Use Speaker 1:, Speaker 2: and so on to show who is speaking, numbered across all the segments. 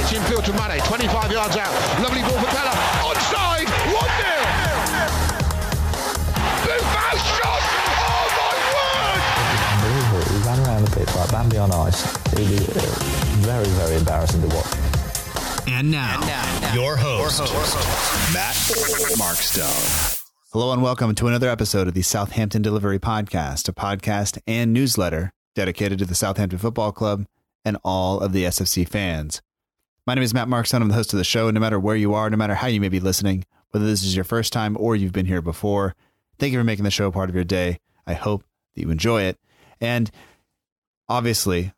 Speaker 1: It's field to Mane, 25 yards out. Lovely ball for Pellè. Onside, 1 0. Buffon shot! Oh,
Speaker 2: Unbelievable. He ran around the pitch like Bambi on ice. It uh, very, very embarrassing to watch.
Speaker 3: And now, and now, now your, host, your host, Matt Markstone. Hello and welcome to another episode of the Southampton Delivery Podcast, a podcast and newsletter dedicated to the Southampton Football Club and all of the SFC fans. My name is Matt Markstone. I'm the host of the show. No matter where you are, no matter how you may be listening, whether this is your first time or you've been here before, thank you for making the show a part of your day. I hope that you enjoy it. And obviously,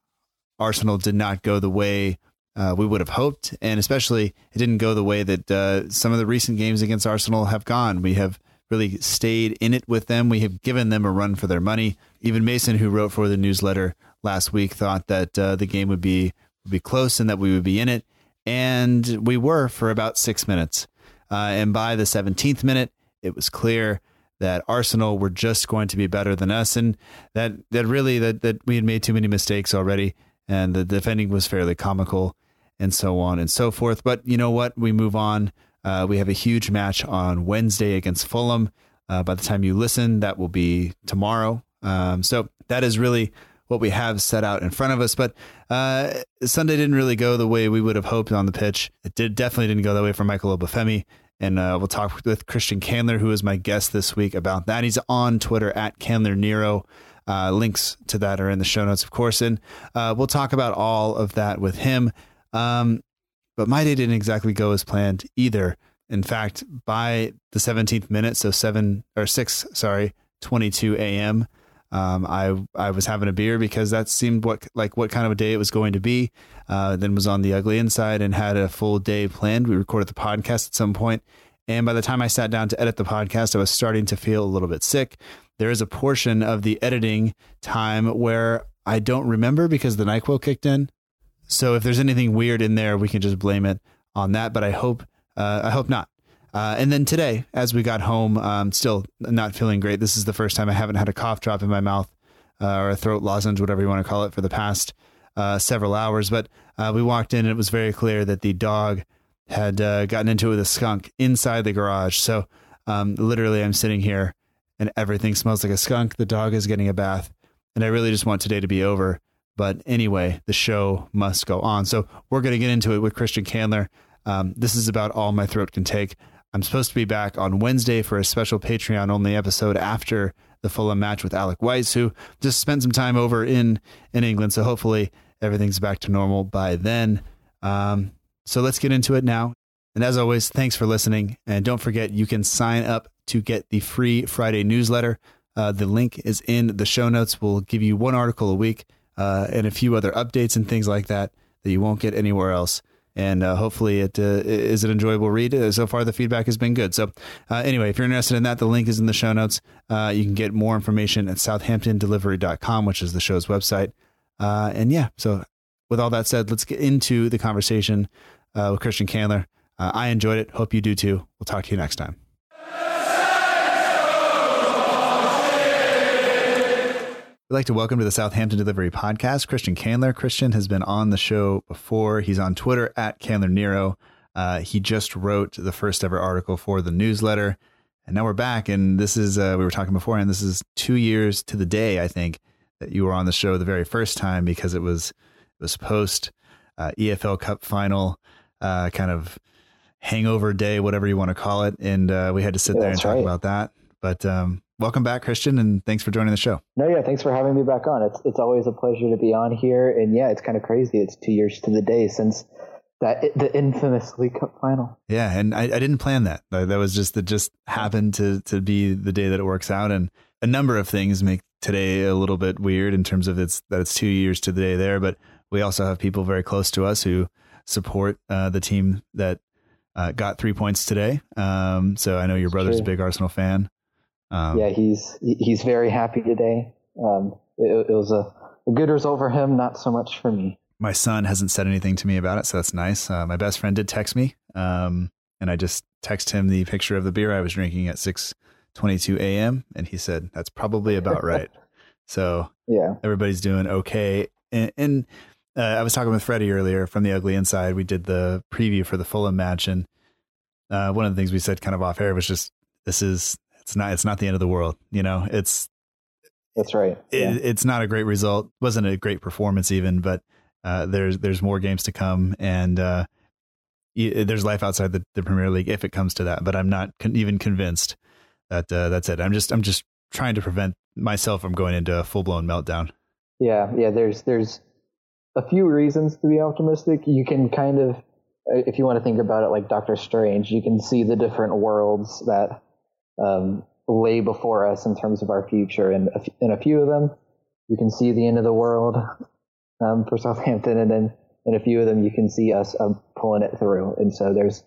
Speaker 3: Arsenal did not go the way uh, we would have hoped, and especially it didn't go the way that uh, some of the recent games against Arsenal have gone. We have really stayed in it with them. We have given them a run for their money. Even Mason, who wrote for the newsletter last week, thought that uh, the game would be would be close and that we would be in it, and we were for about six minutes. Uh, and by the 17th minute, it was clear that Arsenal were just going to be better than us, and that that really that that we had made too many mistakes already, and the defending was fairly comical, and so on and so forth. But you know what? We move on. Uh, we have a huge match on Wednesday against Fulham. Uh, by the time you listen, that will be tomorrow. Um, so that is really what we have set out in front of us. But uh, Sunday didn't really go the way we would have hoped on the pitch. It did definitely didn't go that way for Michael Obafemi. And uh, we'll talk with Christian Candler, who is my guest this week, about that. He's on Twitter at Candler Nero. Uh, links to that are in the show notes, of course. And uh, we'll talk about all of that with him. Um, but my day didn't exactly go as planned either. In fact, by the 17th minute, so seven or six, sorry, 22 a.m., um, I I was having a beer because that seemed what like what kind of a day it was going to be. Uh, then was on the ugly inside and had a full day planned. We recorded the podcast at some point, and by the time I sat down to edit the podcast, I was starting to feel a little bit sick. There is a portion of the editing time where I don't remember because the Nyquil kicked in. So if there's anything weird in there, we can just blame it on that. But I hope uh, I hope not. Uh, and then today, as we got home, um, still not feeling great. This is the first time I haven't had a cough drop in my mouth uh, or a throat lozenge, whatever you want to call it, for the past uh, several hours. But uh, we walked in and it was very clear that the dog had uh, gotten into it with a skunk inside the garage. So um, literally, I'm sitting here and everything smells like a skunk. The dog is getting a bath. And I really just want today to be over. But anyway, the show must go on. So we're going to get into it with Christian Candler. Um, this is about all my throat can take. I'm supposed to be back on Wednesday for a special Patreon only episode after the Fulham match with Alec Weiss, who just spent some time over in in England. So hopefully everything's back to normal by then. Um, so let's get into it now. And as always, thanks for listening. And don't forget, you can sign up to get the free Friday newsletter. Uh, the link is in the show notes. We'll give you one article a week uh, and a few other updates and things like that that you won't get anywhere else and uh, hopefully it uh, is an enjoyable read. Uh, so far, the feedback has been good. So, uh, anyway, if you're interested in that, the link is in the show notes. Uh, you can get more information at southamptondelivery.com, which is the show's website. And yeah, so with all that said, let's get into the conversation with Christian Candler. I enjoyed it. Hope you do too. We'll talk to you next time. We'd like to welcome to the Southampton Delivery Podcast Christian Candler. Christian has been on the show before. He's on Twitter at Candler Nero. Uh, he just wrote the first ever article for the newsletter, and now we're back. And this is uh, we were talking before, and this is two years to the day, I think, that you were on the show the very first time because it was it was post uh, EFL Cup final, uh, kind of hangover day, whatever you want to call it, and uh, we had to sit
Speaker 2: Yeah,
Speaker 3: there and talk
Speaker 2: right.
Speaker 3: about that. But um, welcome back, Christian, and thanks for joining the show.
Speaker 2: No, yeah, thanks for having me back on. It's it's always a pleasure to be on here, and yeah, it's kind of crazy. It's two years to the day since that the infamous League Cup final.
Speaker 3: Yeah, and I, I didn't plan that. That that was just that just happened to to be the day that it works out, and a number of things make today a little bit weird in terms of it's that it's two years to the day there, but we also have people very close to us who support uh, the team that uh, got three points today. Um, so I know your brother's a big Arsenal fan.
Speaker 2: Um, yeah, he's he's very happy today. Um, it, it, was a, a, good result for him, not so much for me.
Speaker 3: My son hasn't said anything to me about it, so that's nice. Uh, my best friend did text me, um, and I just texted him the picture of the beer I was drinking at six twenty two a.m. and he said that's probably about right. so
Speaker 2: yeah,
Speaker 3: everybody's doing okay. And, and uh, I was talking with Freddie earlier from the Ugly Inside. We did the preview for the Fulham match, and uh, one of the things we said kind of off air was just this is it's not it's not the end of the world. You know, it's
Speaker 2: that's right.
Speaker 3: Yeah. It, it's not a great result. wasn't a great performance even, but uh, there's there's more games to come, and uh, there's life outside the, the, Premier League if it comes to that. But I'm not con- even convinced that uh, that's it. I'm just I'm just trying to prevent myself from going into a full blown meltdown.
Speaker 2: Yeah, yeah. There's there's a few reasons to be optimistic. You can kind of, uh, if you want to think about it like Doctor Strange, you can see the different worlds that um, lay before us in terms of our future. And in a few of them, you can see the end of the world um, for Southampton, and then in a few of them, you can see us um, pulling it through. And so there's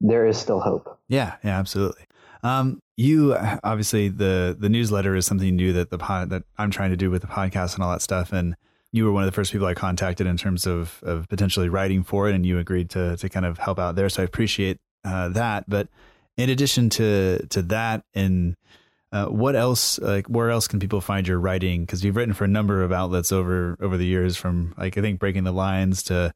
Speaker 2: there is still hope.
Speaker 3: Yeah, yeah, absolutely. Um, you obviously the the newsletter is something new that the pod that I'm trying to do with the podcast and all that stuff, and you were one of the first people I contacted in terms of of potentially writing for it, and you agreed to to kind of help out there. So I appreciate uh, that. But in addition to to that, and uh, what else? Like, where else can people find your writing? Because you've written for a number of outlets over over the years, from like I think Breaking the Lines to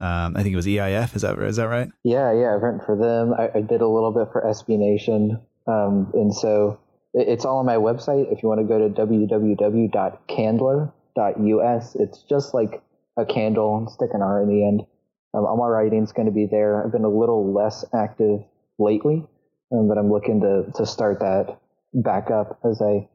Speaker 3: um, I think it was EIF. Is that is that right?
Speaker 2: Yeah, yeah. I've written for them. I, I did a little bit for SB Nation, um, and so it, it's all on my website. If you want to go to www.candler.us, it's just like a candle, stick an R in the end. Um, all my writing's going to be there. I've been a little less active lately, um, but I'm looking to to start that back up as I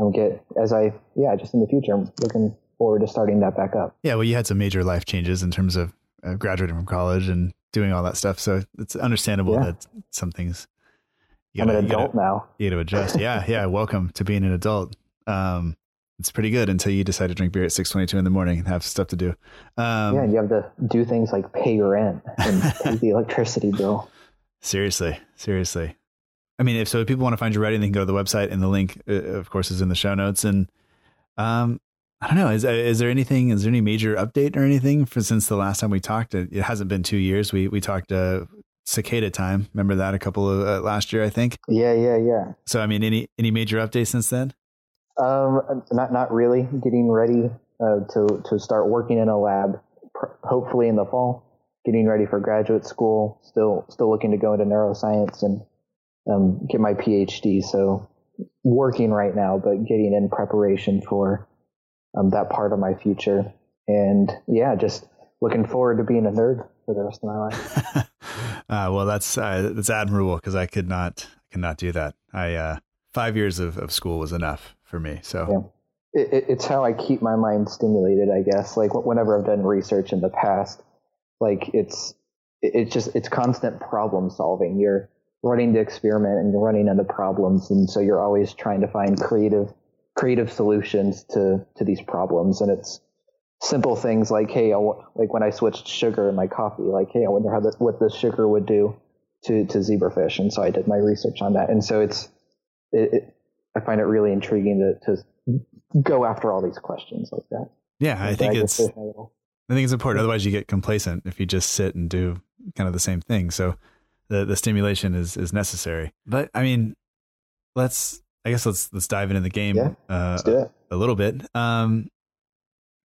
Speaker 2: um, get as I yeah just in the future. I'm looking forward to starting that back up.
Speaker 3: Yeah, well, you had some major life changes in terms of uh, graduating from college and doing all that stuff, so it's understandable yeah. that some things.
Speaker 2: You gotta, I'm an adult
Speaker 3: you gotta,
Speaker 2: now.
Speaker 3: You got to adjust. yeah, yeah. Welcome to being an adult. Um, it's pretty good until you decide to drink beer at six twenty two in the morning and have stuff to do.
Speaker 2: Um, yeah, you have to do things like pay your rent and pay the electricity bill.
Speaker 3: Seriously, seriously. I mean, if so, if people want to find your writing, they can go to the website, and the link, uh, of course, is in the show notes. And um, I don't know, is is there anything? Is there any major update or anything for since the last time we talked? It, it hasn't been two years. We we talked uh, cicada time. Remember that a couple of uh, last year, I think.
Speaker 2: Yeah, yeah, yeah.
Speaker 3: So I mean, any any major updates since then?
Speaker 2: Um, not not really. Getting ready uh, to to start working in a lab, pr- hopefully in the fall. Getting ready for graduate school. Still still looking to go into neuroscience and um, get my PhD. So working right now, but getting in preparation for um, that part of my future. And yeah, just looking forward to being a nerd for the rest of my life.
Speaker 3: uh, well, that's uh, that's admirable because I could not could not do that. I uh, five years of, of school was enough for me. So.
Speaker 2: Yeah. It, it's how I keep my mind stimulated, I guess. Like whenever I've done research in the past, like it's it's just it's constant problem solving. You're running the experiment and you're running into problems. And so you're always trying to find creative, creative solutions to, to these problems. And it's simple things like, Hey, I, like when I switched sugar in my coffee, like, Hey, I wonder how this, what this sugar would do to, to zebrafish. And so I did my research on that. And so it's, it, it, I find it really intriguing to, to go after all these questions like that.
Speaker 3: Yeah. I think it's, I think it's important. Otherwise you get complacent if you just sit and do kind of the same thing. So the the stimulation is is necessary. But I mean, let's I guess let's let's dive into the game
Speaker 2: yeah, uh, a,
Speaker 3: a, little bit. Um,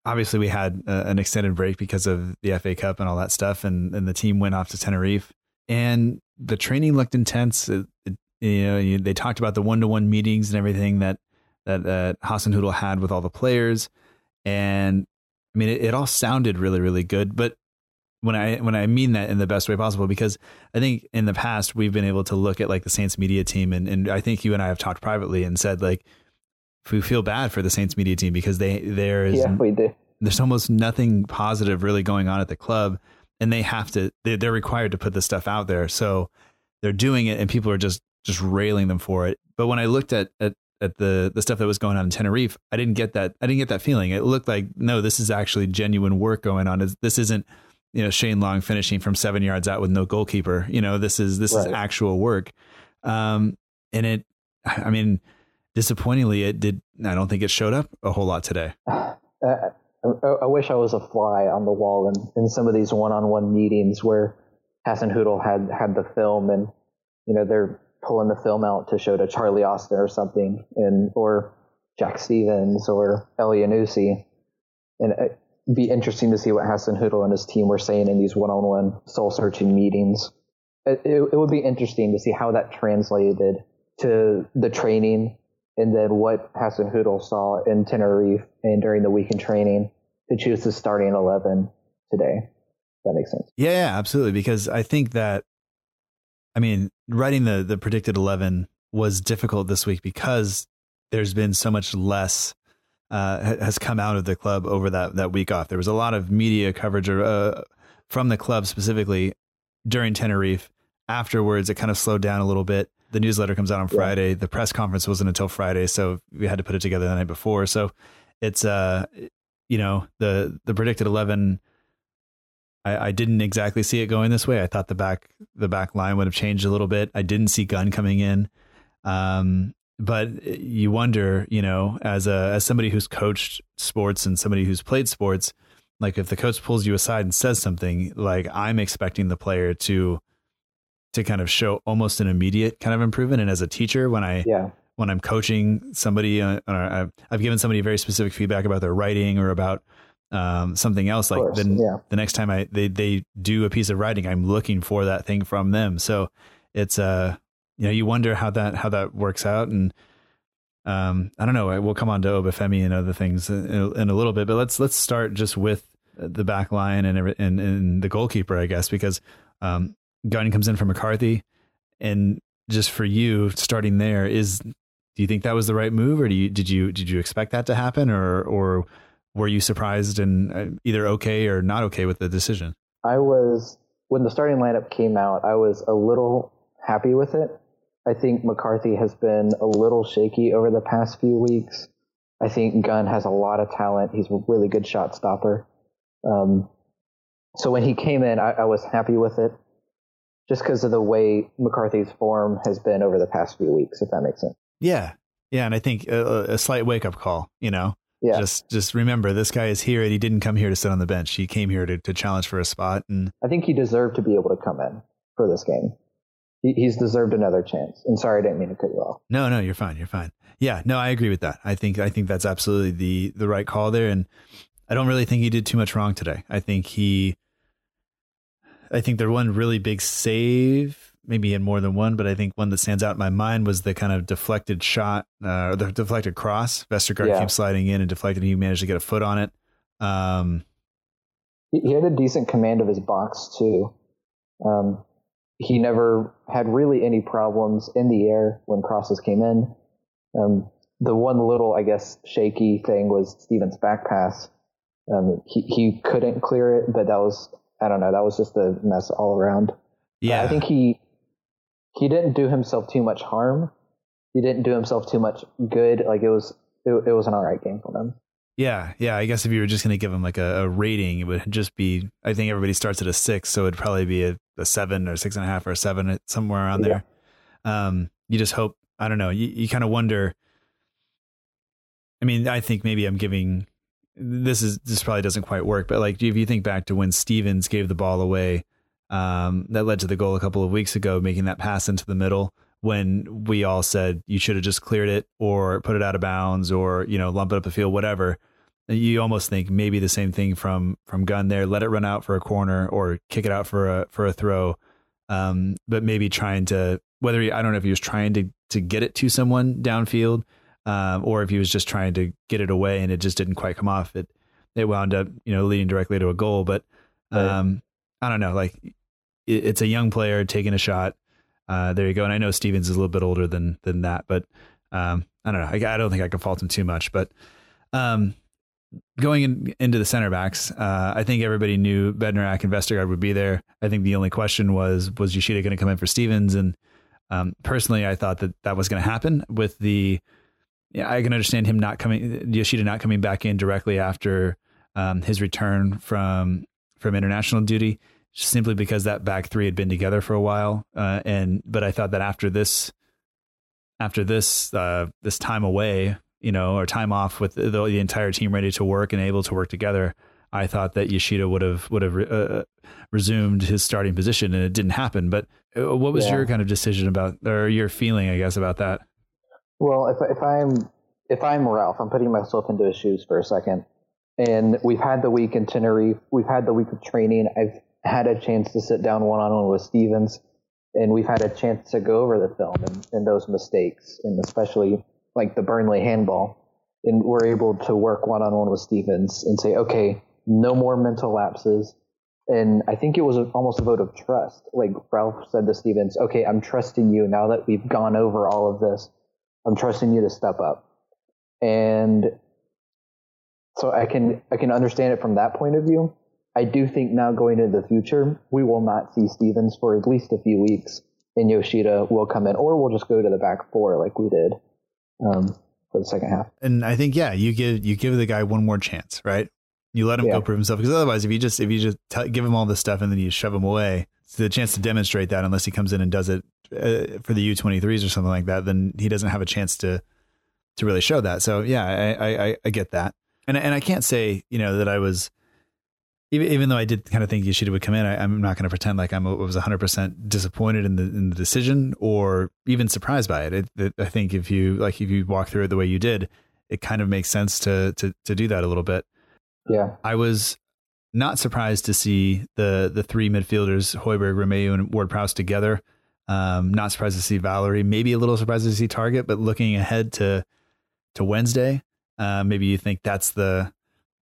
Speaker 3: obviously, we had uh, an extended break because of the FA Cup and all that stuff, and and the team went off to Tenerife, and the training looked intense. It, it, you know, they talked about the one to one meetings and everything that that that Hasenhüttl had with all the players, and I mean, it, it all sounded really really good, but when I when I mean that in the best way possible because I think in the past we've been able to look at like the Saints media team and and I think you and I have talked privately and said like we feel bad for the Saints media team because they there is
Speaker 2: yeah we do.
Speaker 3: there's almost nothing positive really going on at the club and they have to they're, they're required to put this stuff out there. So they're doing it and people are just just railing them for it. But when I looked at at at the the stuff that was going on in Tenerife, I didn't get that. I didn't get that feeling. It looked like no, this is actually genuine work going on. This isn't you know Shane Long finishing from seven yards out with no goalkeeper. You know this is this right. is actual work. Um, and it, I mean, disappointingly, it did. I don't think it showed up a whole lot today.
Speaker 2: Uh, I, I, wish I was a fly on the wall in, in some of these one-on-one meetings where Hasenhüttl had had the film and you know they're pulling the film out to show to Charlie Austin or something, and or Jack Stephens or Elyounoussi, and it'd be interesting to see what Hasenhüttl and his team were saying in these one-on-one soul-searching meetings. It, it, it would be interesting to see how that translated to the training and then what Hasenhüttl saw in Tenerife and during the weekend training to choose the starting 11 today. That makes sense.
Speaker 3: Yeah, absolutely. Because I think that, I mean, writing the, the predicted 11 was difficult this week because there's been so much less uh, has come out of the club over that, that week off. There was a lot of media coverage uh, from the club specifically during Tenerife. Afterwards, it kind of slowed down a little bit the newsletter comes out on Friday. Yeah. The press conference wasn't until Friday, so we had to put it together the night before. So it's uh, you know, the the predicted eleven. I, I didn't exactly see it going this way. I thought the back the back line would have changed a little bit. I didn't see Gunn coming in, um, but you wonder, you know, as a as somebody who's coached sports and somebody who's played sports, like if the coach pulls you aside and says something, like I'm expecting the player to to kind of show almost an immediate kind of improvement. And as a teacher, when I
Speaker 2: yeah.
Speaker 3: when I'm coaching somebody, uh, I've, I've given somebody very specific feedback about their writing or about um, something else. Like then yeah. the next time I they they do a piece of writing, I'm looking for that thing from them. So it's uh you know you wonder how that how that works out and. Um, I don't know. We'll come on to Obafemi and other things in a, in a little bit, but let's let's start just with the back line and and, and the goalkeeper, I guess, because um, Gunn comes in for McCarthy, and just for you starting there is do you think that was the right move, or do you did you did you expect that to happen, or or were you surprised and uh, either okay or not okay with the decision?
Speaker 2: I was when the starting lineup came out. I was a little happy with it. I think McCarthy has been a little shaky over the past few weeks. I think Gunn has a lot of talent. He's a really good shot stopper. Um, so when he came in, I, I was happy with it just because of the way McCarthy's form has been over the past few weeks, if that makes sense.
Speaker 3: Yeah. Yeah. And I think a, a slight wake up call, you know, yeah. just, just remember this guy is here and he didn't come here to sit on the bench. He came here to, to challenge for a spot. And
Speaker 2: I think he deserved to be able to come in for this game. He, he's deserved another chance. And sorry, I didn't mean to cut you off.
Speaker 3: No, no, you're fine. You're fine. Yeah. No, I agree with that. I think, I think that's absolutely the, the right call there. And I don't really think he did too much wrong today. I think he, I think the one really big save, maybe in more than one, but I think one that stands out in my mind was the kind of deflected shot uh, or the deflected cross. Vestergaard yeah. came sliding in and deflected. And he managed to get a foot on it. Um,
Speaker 2: he had a decent command of his box too. Um, he never had really any problems in the air when crosses came in. Um, the one little, I guess, shaky thing was Stephens' back pass. Um, he, he couldn't clear it, but that was I don't know. That was just a mess all around.
Speaker 3: Yeah,
Speaker 2: uh, I think he he didn't do himself too much harm. He didn't do himself too much good. Like it was it, it was an all right game for him.
Speaker 3: Yeah, yeah. I guess if you were just going to give him like a, a, rating, it would just be. I think everybody starts at a six, so it'd probably be a, a seven or six and a half or a seven, somewhere around there. Yeah. Um, you just hope. I don't know. You you kind of wonder. I mean, I think maybe I'm giving this is this probably doesn't quite work, but like if you think back to when Stephens gave the ball away, um, that led to the goal a couple of weeks ago, making that pass into the middle when we all said you should have just cleared it or put it out of bounds or you know lump it up the field, whatever. You almost think maybe the same thing from from Gunn there. Let it run out for a corner or kick it out for a for a throw, um, but maybe trying to whether he, I don't know if he was trying to to get it to someone downfield um, or if he was just trying to get it away and it just didn't quite come off. It it wound up you know leading directly to a goal. But um, right. I don't know, like it, it's a young player taking a shot. Uh, there you go. And I know Stephens is a little bit older than than that, but um, I don't know. I, I, don't think I can fault him too much. But um, going in, into the center backs, uh, I think everybody knew Bednarek and Vestergaard would be there. I think the only question was was Yoshida going to come in for Stephens? And um, personally, I thought that that was going to happen with the yeah, I can understand him not coming, Yoshida not coming back in directly after um, his return from from international duty, simply because that back three had been together for a while. Uh, and but I thought that after this, after this uh, this time away, you know, or time off with the, the, entire team ready to work and able to work together, I thought that Yoshida would have would have re, uh, resumed his starting position, and it didn't happen. But uh, what was yeah. your kind of decision about, or your feeling, I guess, about that?
Speaker 2: Well, if if I'm if I'm Ralph, I'm putting myself into his shoes for a second. And we've had the week in Tenerife. We've had the week of training. I've had a chance to sit down one on one with Stephens, and we've had a chance to go over the film and, and those mistakes, and especially like the Burnley handball. And we're able to work one on one with Stephens and say, okay, no more mental lapses. And I think it was almost a vote of trust. Like Ralph said to Stephens, okay, I'm trusting you now that we've gone over all of this. I'm trusting you to step up. And so I can I can understand it from that point of view. I do think now going into the future, we will not see Stephens for at least a few weeks, and Yoshida will come in, or we'll just go to the back four like we did um, for the second half.
Speaker 3: And I think yeah, you give you give the guy one more chance, right? You let him yeah. go prove himself because otherwise, if you just if you just t- give him all this stuff and then you shove him away, it's the chance to demonstrate that unless he comes in and does it uh, for the U twenty threes or something like that, then he doesn't have a chance to to really show that. So yeah, I I, I get that and and I can't say you know that I was even even though I did kind of think Yoshida would come in, I, am not going to pretend like I was 100 percent disappointed in the in the decision or even surprised by it. It, it. I think if you like if you walk through it the way you did, it kind of makes sense to to to do that a little bit.
Speaker 2: Yeah,
Speaker 3: I was not surprised to see the the three midfielders Højbjerg, Romeu, and Ward Prowse together. Um, not surprised to see Valery. Maybe a little surprised to see Targett, but looking ahead to to Wednesday, uh, maybe you think that's the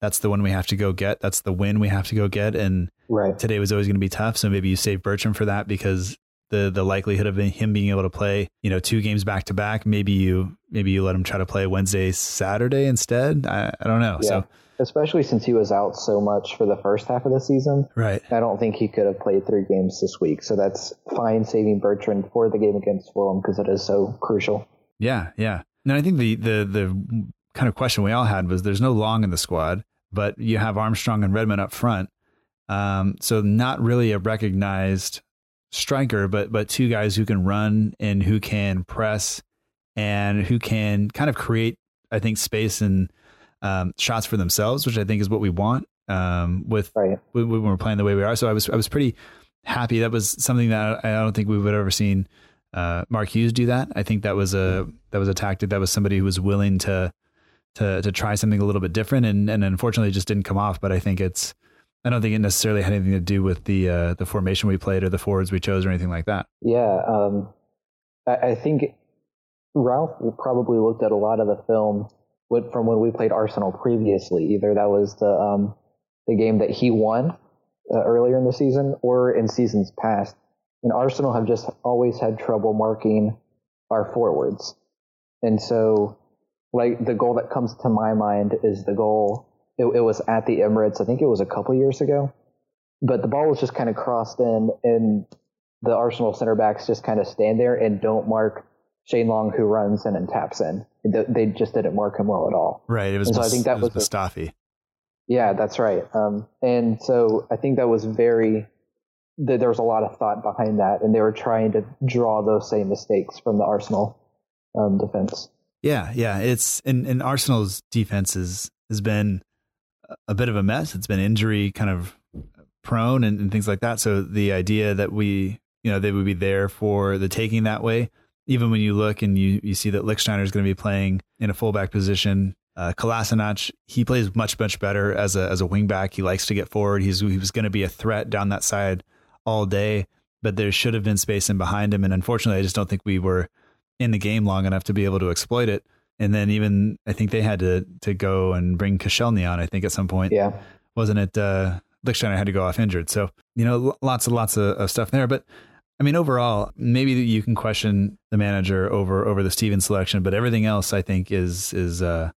Speaker 3: that's the one we have to go get. That's the win we have to go get. And
Speaker 2: right.
Speaker 3: today was always going to be tough. So maybe you save Bertrand for that because the the likelihood of him being able to play, you know, two games back to back. Maybe you maybe you let him try to play Wednesday, Saturday instead. I, I don't know. Yeah. So
Speaker 2: especially since he was out so much for the first half of the season,
Speaker 3: right?
Speaker 2: I don't think he could have played three games this week. So that's fine saving Bertrand for the game against Fulham because it is so crucial.
Speaker 3: Yeah, yeah. And I think the the the kind of question we all had was there's no long in the squad, but you have Armstrong and Redmond up front. Um, so not really a recognized striker, but but two guys who can run and who can press and who can kind of create, I think, space and um, shots for themselves, which I think is what we want um, with right. when we're playing the way we are. So I was I was pretty happy. That was something that I don't think we would have ever seen uh, Mark Hughes do that. I think that was a that was a tactic. That was somebody who was willing to to to try something a little bit different, and and unfortunately, it just didn't come off. But I think it's I don't think it necessarily had anything to do with the uh, the formation we played or the forwards we chose or anything like that.
Speaker 2: Yeah, um, I, I, think Ralph probably looked at a lot of the film with, from when we played Arsenal previously. Either that was the um, the game that he won uh, earlier in the season, or in seasons past. And Arsenal have just always had trouble marking our forwards, and so like the goal that comes to my mind is the goal. It, it was at the Emirates. I think it was a couple years ago, but the ball was just kind of crossed in, and the Arsenal center backs just kind of stand there and don't mark Shane Long, who runs in and taps in. They just didn't mark him well at all.
Speaker 3: Right. It was. And so I think that was, was Mustafi.
Speaker 2: Yeah, that's right. Um, and so I think that was very. There was a lot of thought behind that, and they were trying to draw those same mistakes from the Arsenal um, defense.
Speaker 3: Yeah, yeah. It's and, and Arsenal's defense has has been a bit of a mess. It's been injury kind of prone and, and things like that. So the idea that we, you know, they would be there for the taking that way, even when you look and you, you see that Lichtsteiner is going to be playing in a fullback position. Uh, Kolasinac, he plays much, much better as a, as a wingback. He likes to get forward. He's, he was going to be a threat down that side all day, but there should have been space in behind him. And unfortunately, I just don't think we were in the game long enough to be able to exploit it. And then even I think they had to to go and bring Koscielny on. I think at some point,
Speaker 2: yeah,
Speaker 3: wasn't it? Uh, Lichtsteiner had to go off injured. So you know, lots and lots of, of stuff there. But I mean, overall, maybe you can question the manager over over the Steven selection, but everything else I think is is uh,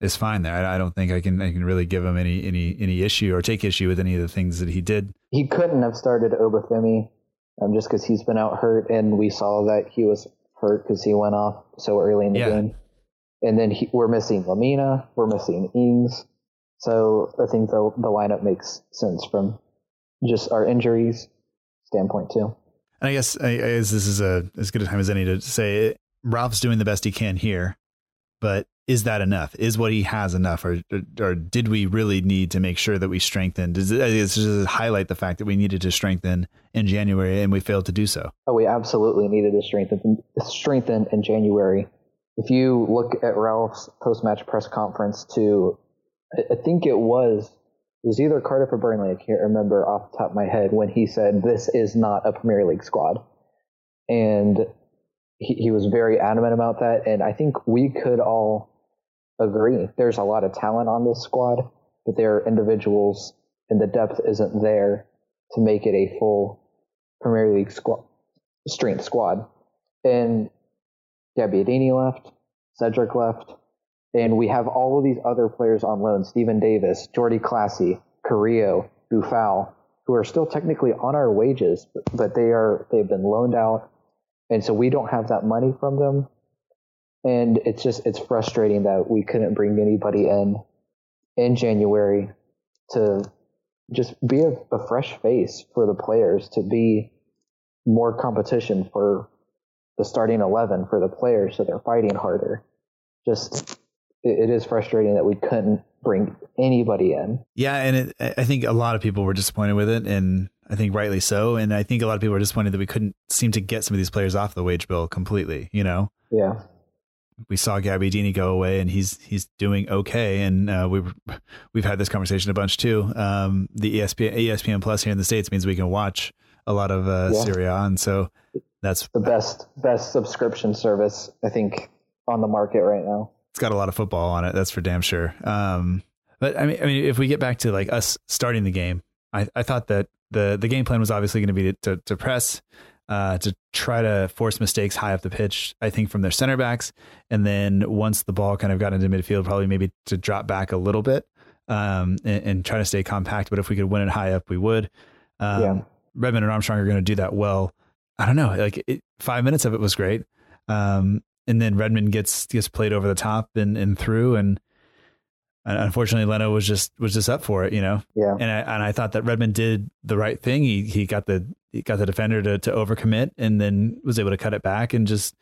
Speaker 3: is fine there. I, I, don't think I can I can really give him any any any issue or take issue with any of the things that he did.
Speaker 2: He couldn't have started Obafemi um, just because he's been out hurt, and we saw that he was hurt because he went off so early in the yeah. game. and then he, we're missing Lemina, we're missing Ings. So I think the the lineup makes sense from just our injuries standpoint too.
Speaker 3: And I guess I, guess this is a as good a time as any to say it, Ralph's doing the best he can here, but is that enough? Is what he has enough, or or did we really need to make sure that we strengthened? Does it, highlight the fact that we needed to strengthen in January and we failed to do so?
Speaker 2: Oh, we absolutely needed to strengthen strengthen in January. If you look at Ralph's post match press conference, to I think it was it was either Cardiff or Burnley. I can't remember off the top of my head when he said this is not a Premier League squad, and he, he was very adamant about that. And I think we could all agree. There's a lot of talent on this squad, but there are individuals and the depth isn't there to make it a full Premier League strength squad. And Gabbiadini left, Cedric left, and we have all of these other players on loan: Steven Davis, Jordy Clasie, Carrillo, Boufal, who are still technically on our wages, but, but they are they've been loaned out, and so we don't have that money from them and it's just it's frustrating that we couldn't bring anybody in in January to just be a, a, fresh face for the players to be more competition for the starting 11 for the players so they're fighting harder. Just it, it is frustrating that we couldn't bring anybody in.
Speaker 3: Yeah and it, i think a lot of people were disappointed with it and i think rightly so. And i think a lot of people were disappointed that we couldn't seem to get some of these players off the wage bill completely you know?
Speaker 2: Yeah
Speaker 3: we saw Gabby Gabbiadini go away, and he's he's doing okay. And uh, we we've had this conversation a bunch too. Um, the ESPN ESPN Plus here in the states means we can watch a lot of uh, yeah. Serie A, and so that's
Speaker 2: the best best subscription service I think on the market right now.
Speaker 3: It's got a lot of football on it. That's for damn sure. Um, but I mean, I mean, if we get back to like us starting the game, I, I thought that the the game plan was obviously going to be to, to press uh, to try to force mistakes high up the pitch, I think, from their center backs. And then once the ball kind of got into midfield, probably maybe to drop back a little bit um, and, and, try to stay compact. But if we could win it high up, we would. Um, yeah. Redmond and Armstrong are going to do that well. I don't know. Like it, five minutes of it was great. Um, and then Redmond gets gets played over the top and, and through and unfortunately Leno was just was just up for it, you know.
Speaker 2: Yeah.
Speaker 3: And I and I thought that Redmond did the right thing. He he got the he got the defender to to overcommit and then was able to cut it back and just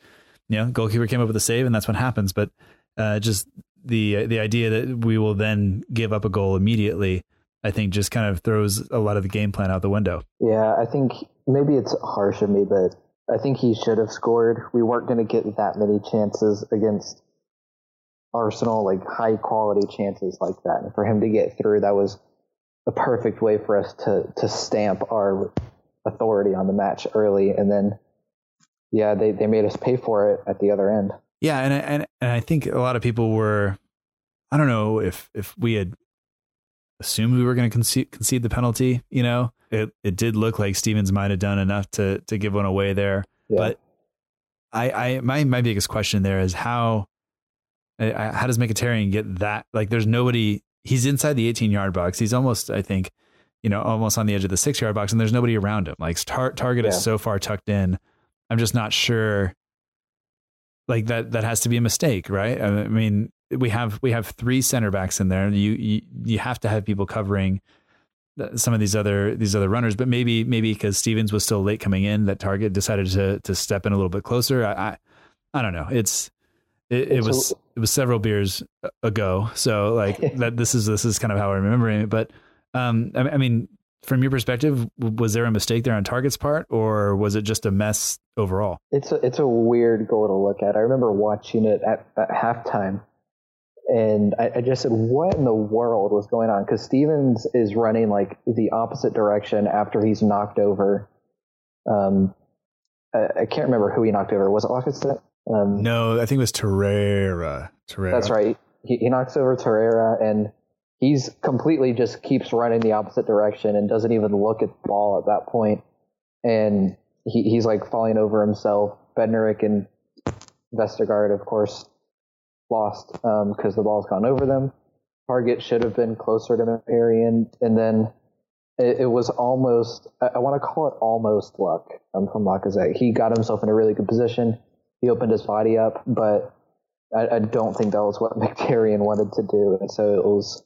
Speaker 3: you know goalkeeper came up with a save and that's what happens. But uh, just the the idea that we will then give up a goal immediately, I think just kind of throws a lot of the game plan out the window.
Speaker 2: Yeah, I think maybe it's harsh of me, but I think he should have scored. We weren't going to get that many chances against Arsenal, like high quality chances like that. And for him to get through, that was a perfect way for us to to stamp our authority on the match early. And then, yeah, they, they made us pay for it at the other end.
Speaker 3: Yeah, and and and I think a lot of people were, I don't know if if we had assumed we were going to concede, concede the penalty. You know, it it did look like Stephens might have done enough to to give one away there, yeah. but. I, I my my biggest question there is how Uh, uh, how does Mkhitaryan get that? Like, there's nobody. He's inside the 18 yard box. He's almost, I think, you know, almost on the edge of the six yard box, and there's nobody around him. Like, tar- Targett yeah. is so far tucked in. I'm just not sure. Like that, that has to be a mistake, right? I mean, we have we have three center backs in there. You you you have to have people covering some of these other these other runners, but maybe maybe because Stephens was still late coming in, that Targett decided to to step in a little bit closer. I I, I don't know. It's it, it was it was several beers ago, so like that. This is this is kind of how I'm remembering it. But um, I, I mean, from your perspective, was there a mistake there on Targett's part, or was it just a mess overall?
Speaker 2: It's a it's a weird goal to look at. I remember watching it at, at halftime, and I, I, just said, "What in the world was going on?" Because Stephens is running like the opposite direction after he's knocked over. Um, I, I can't remember who he knocked over. Was it Lacazette?
Speaker 3: Um, no, I think it was Torreira. Torreira.
Speaker 2: That's right. He, he knocks over Torreira, and he's completely just keeps running the opposite direction and doesn't even look at the ball at that point. And he, he's like falling over himself. Bednarek and Vestergaard, of course, lost because um, the ball's gone over them. Targett should have been closer to Marion, and then it, it was almost, I, I want to call it almost luck um, from Lacazette. He got himself in a really good position he opened his body up, but I, I don't think that was what Mkhitaryan wanted to do, and so it was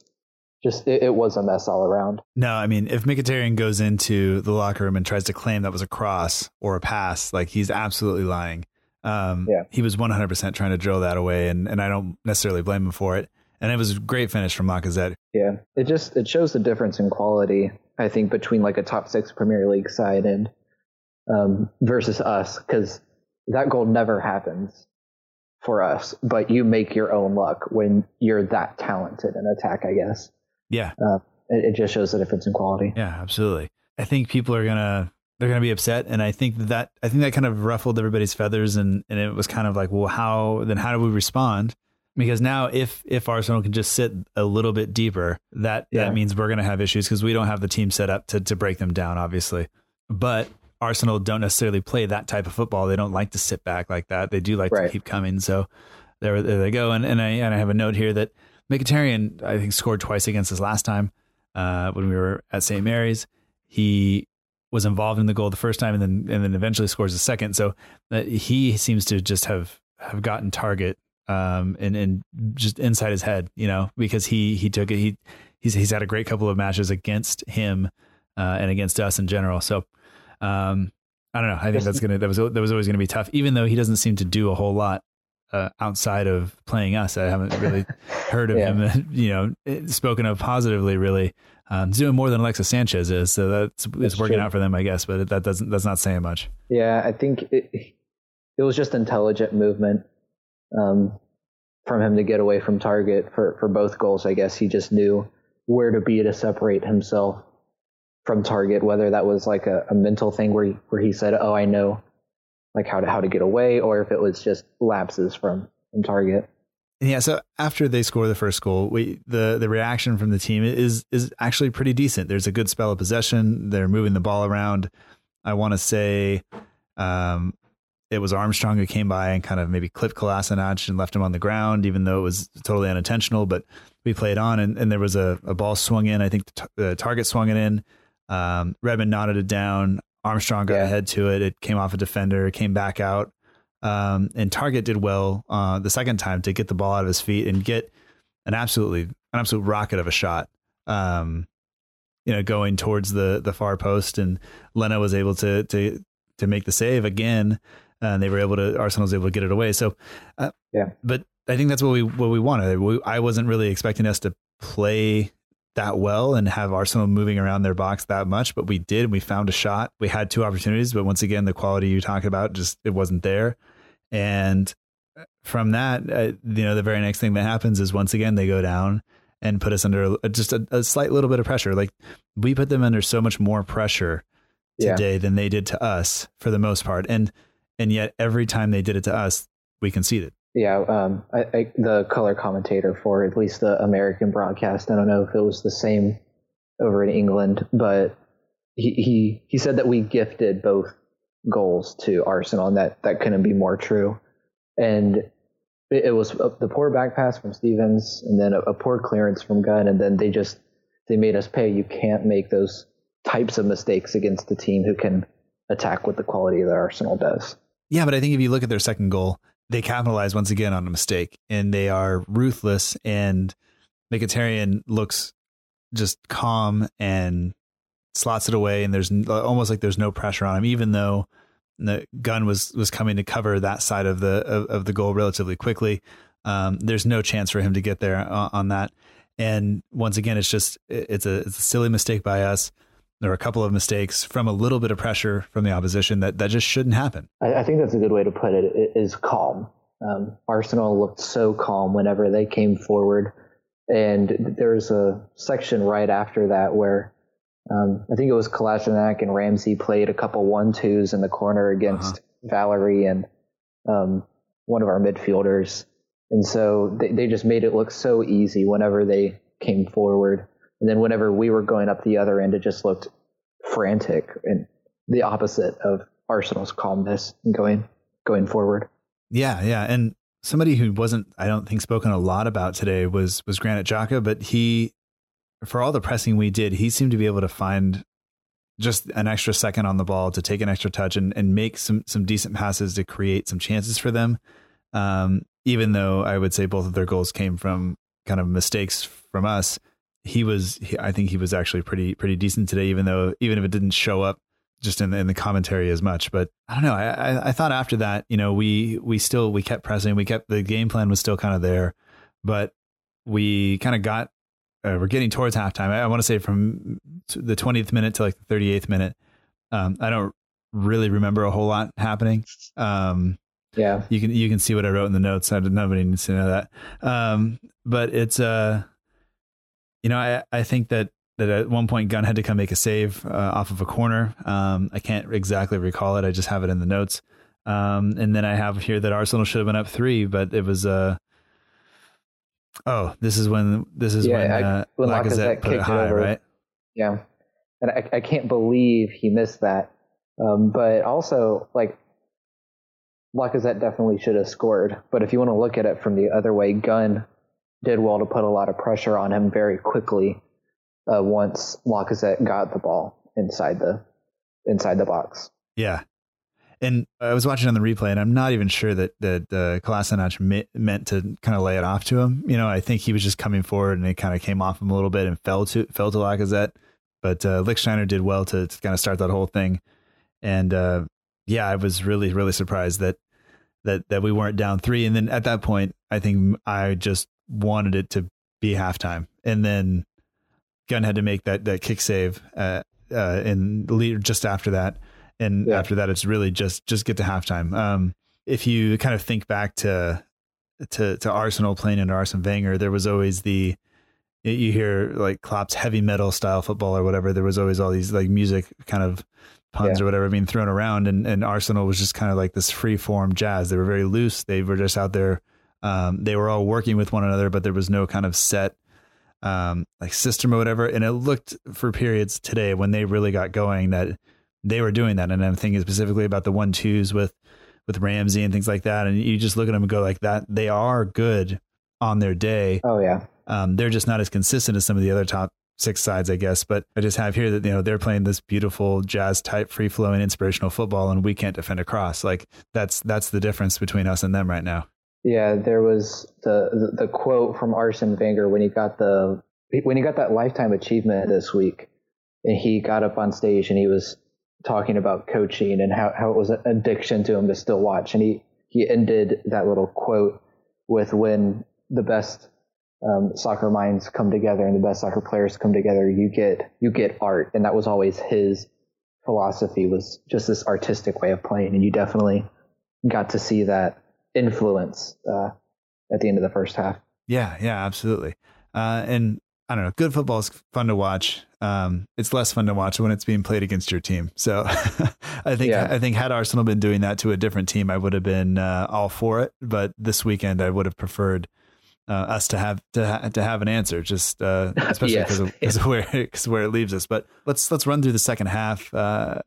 Speaker 2: just it, it, was a mess all around.
Speaker 3: No, I mean, if Mkhitaryan goes into the locker room and tries to claim that was a cross or a pass, like he's absolutely lying. Um, yeah. He was 100% trying to drill that away, and, and I don't necessarily blame him for it. And it was a great finish from Lacazette.
Speaker 2: Yeah, it just it shows the difference in quality. I think between like a top six Premier League side and um, versus us, because that goal never happens for us. But you make your own luck when you're that talented in attack, I guess.
Speaker 3: Yeah.
Speaker 2: Uh, it, it, just shows the difference in quality.
Speaker 3: Yeah, absolutely. I think people are gonna they're gonna be upset, and I think that I think that kind of ruffled everybody's feathers, and and it was kind of like, well, how then how do we respond? Because now, if if Arsenal can just sit a little bit deeper, that yeah. that means we're gonna have issues because we don't have the team set up to to break them down, obviously. But Arsenal don't necessarily play that type of football. They don't like to sit back like that. They do like right. to keep coming. So there, there they go. And and I and I have a note here that Mkhitaryan, I think, scored twice against us last time uh, when we were at St. Mary's. He was involved in the goal the first time, and then and then eventually scores the second. So uh, he seems to just have have gotten Targett um, and and just inside his head, you know, because he he took it. He he's he's had a great couple of matches against him uh, and against us in general. So um, I don't know. I think that's gonna that was that was always gonna be tough, even though he doesn't seem to do a whole lot uh, outside of playing us. I haven't really heard of yeah. him, you know, spoken of positively. Really, um, he's doing more than Alexis Sanchez is, so that's, that's it's working true. out for them, I guess. But that doesn't that's not saying much.
Speaker 2: Yeah, I think it, it was just intelligent movement um, from him to get away from Targett for for both goals. I guess he just knew where to be to separate himself from Targett, whether that was like a, a mental thing where he, where he said, "Oh, I know like how to how to get away, or if it was just lapses from from Targett.
Speaker 3: Yeah, so after they score the first goal, we the the reaction from the team is is actually pretty decent. There's a good spell of possession. They're moving the ball around. I want to say um, it was Armstrong who came by and kind of maybe clipped Kolasinac and left him on the ground, even though it was totally unintentional. But we played on, and, and there was a, a ball swung in. I think the, t- the Targett swung it in. Um, Redmond nodded it down. Armstrong got yeah. ahead to it. It came off a defender, came back out. Um, and Targett did well uh, the second time to get the ball out of his feet and get an absolutely an absolute rocket of a shot. Um, you know, going towards the the far post, and Leno was able to to to make the save again, and they were able to Arsenal was able to get it away. So, uh, yeah, but I think that's what we what we wanted. We, I wasn't really expecting us to play that well and have Arsenal moving around their box that much, but we did. We found a shot. We had two opportunities, but once again, the quality you talked about just it wasn't there. And from that, uh, you know, the very next thing that happens is once again they go down and put us under a, just a, a, slight little bit of pressure. Like we put them under so much more pressure today yeah. than they did to us for the most part, and and yet every time they did it to us, we conceded.
Speaker 2: Yeah, um, I, I, the color commentator for at least the American broadcast. I don't know if it was the same over in England, but he he, he said that we gifted both goals to Arsenal, and that that couldn't be more true. And it, it was the poor back pass from Stephens, and then a, a poor clearance from Gunn, and then they just they made us pay. You can't make those types of mistakes against a team who can attack with the quality that Arsenal does.
Speaker 3: Yeah, but I think if you look at their second goal, they capitalize once again on a mistake and they are ruthless and Mkhitaryan looks just calm and slots it away and there's almost like there's no pressure on him even though the Gunn was was coming to cover that side of the of, of the goal relatively quickly. Um, there's no chance for him to get there on, on that. And once again it's just it's a it's a silly mistake by us there were a couple of mistakes from a little bit of pressure from the opposition that, that just shouldn't happen.
Speaker 2: I, I think that's a good way to put it. It is calm. Um, Arsenal looked so calm whenever they came forward. And there's a section right after that where um, I think it was Kolasinac and Ramsey played a couple one twos in the corner against uh-huh. Valery and um, one of our midfielders. And so they, they just made it look so easy whenever they came forward. And then whenever we were going up the other end, it just looked frantic and the opposite of Arsenal's calmness going going forward.
Speaker 3: Yeah, yeah, and somebody who wasn't, I don't think, spoken a lot about today was was Granit Xhaka, but he, for all the pressing we did, he seemed to be able to find just an extra second on the ball to take an extra touch and, and make some some decent passes to create some chances for them. Um, even though I would say both of their goals came from kind of mistakes from us, he was. He, I think he was actually pretty pretty decent today, even though even if it didn't show up just in the, in the commentary as much. But I don't know. I, I, I thought after that, you know, we we still we kept pressing. We kept the game plan was still kind of there, but we kind of got. Uh, we're getting towards halftime. I, I want to say from the 20th minute to like the 38th minute. Um, I don't really remember a whole lot happening. Um,
Speaker 2: yeah,
Speaker 3: you can you can see what I wrote in the notes. I didn't, nobody needs to know that. Um, but it's uh, you know, I I think that that at one point Gunn had to come make a save uh, off of a corner. Um, I can't exactly recall it. I just have it in the notes. Um, and then I have here that Arsenal should have been up three, but it was uh oh, this is when this is
Speaker 2: Yeah,
Speaker 3: when,
Speaker 2: I-
Speaker 3: uh,
Speaker 2: when
Speaker 3: Lacazette
Speaker 2: Lacazette
Speaker 3: put it
Speaker 2: it
Speaker 3: high,
Speaker 2: over.
Speaker 3: right?
Speaker 2: Yeah, and I, I can't believe he missed that. Um, but also, like, Lacazette definitely should have scored. But if you want to look at it from the other way, Gunn did well to put a lot of pressure on him very quickly uh, once Lacazette got the ball inside the inside the box.
Speaker 3: Yeah. And I was watching on the replay, and I'm not even sure that that uh, Kolasinac me- meant to kind of lay it off to him. You know, I think he was just coming forward, and it kind of came off him a little bit and fell to fell to Lacazette. But uh, Lichtsteiner did well to, to kind of start that whole thing. And uh, yeah, I was really really surprised that that that we weren't down three. And then at that point, I think I just wanted it to be halftime, and then Gunn had to make that that kick save uh, uh, in the lead just after that, and
Speaker 2: Yeah.
Speaker 3: after that, it's really just just get to halftime. Um, if you kind of think back to to to Arsenal playing under Arsene Wenger, there was always the you hear like Klopp's heavy metal style football or whatever. There was always all these like music kind of puns
Speaker 2: Yeah.
Speaker 3: or whatever being thrown around, and and Arsenal was just kind of like this free form jazz. They were very loose. They were just out there. Um, they were all working with one another, but there was no kind of set um, like system or whatever. And it looked for periods today when they really got going that they were doing that. And I'm thinking specifically about the one twos with with Ramsey and things like that. And you just look at them and go like that. They are good on their day.
Speaker 2: Oh yeah,
Speaker 3: Um, they're just not as consistent as some of the other top six sides, I guess. But I just have here that you know they're playing this beautiful jazz type, free flowing, inspirational football, and we can't defend across. Like that's that's the difference between us and them right now.
Speaker 2: Yeah. There was the, the quote from Arsene Wenger when he got the when he got that lifetime achievement this week, and he got up on stage and he was talking about coaching and how, how it was an addiction to him to still watch. And he, he ended that little quote with when the best um, soccer minds come together and the best soccer players come together, you get, you get art. And that was always his philosophy was just this artistic way of playing. And you definitely got to see that influence uh, at the end of the first half.
Speaker 3: Yeah, yeah, absolutely. Uh, and I don't know, good football is fun to watch. Um, it's less fun to watch when it's being played against your team. So I think
Speaker 2: Yeah.
Speaker 3: I think had Arsenal been doing that to a different team, I would have been uh, all for it. But this weekend, I would have preferred uh, us to have to ha- to have an answer, just uh, especially
Speaker 2: Yes.
Speaker 3: because of, 'cause of where because where it leaves us. But let's let's run through the second half. Uh,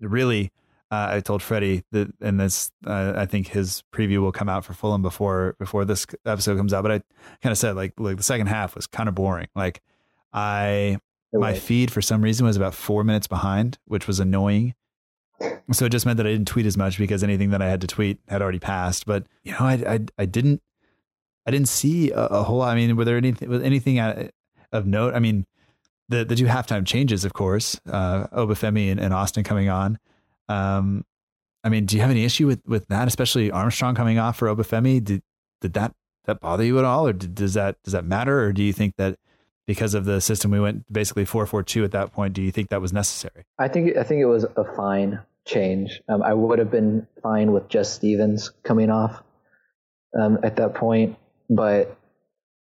Speaker 3: really, uh, I told Freddie that, and this uh, I think his preview will come out for Fulham before before this episode comes out. But I kind of said like like the second half was kind of boring. Like I my feed for some reason was about four minutes behind, which was annoying. So it just meant that I didn't tweet as much because anything that I had to tweet had already passed. But you know, I I, I didn't I didn't see a, a whole lot. I mean, were there anything was anything of note? I mean, the the two halftime changes, of course, uh, Obafemi and, and Austin coming on. Um, I mean, do you have any issue with with that, especially Armstrong coming off for Obafemi? Did did that that bother you at all, or did, does that does that matter, or do you think that because of the system we went basically four four two at that point, do you think that was necessary?
Speaker 2: I think I think it was a fine change. Um, I would have been fine with just Stephens coming off um, at that point, but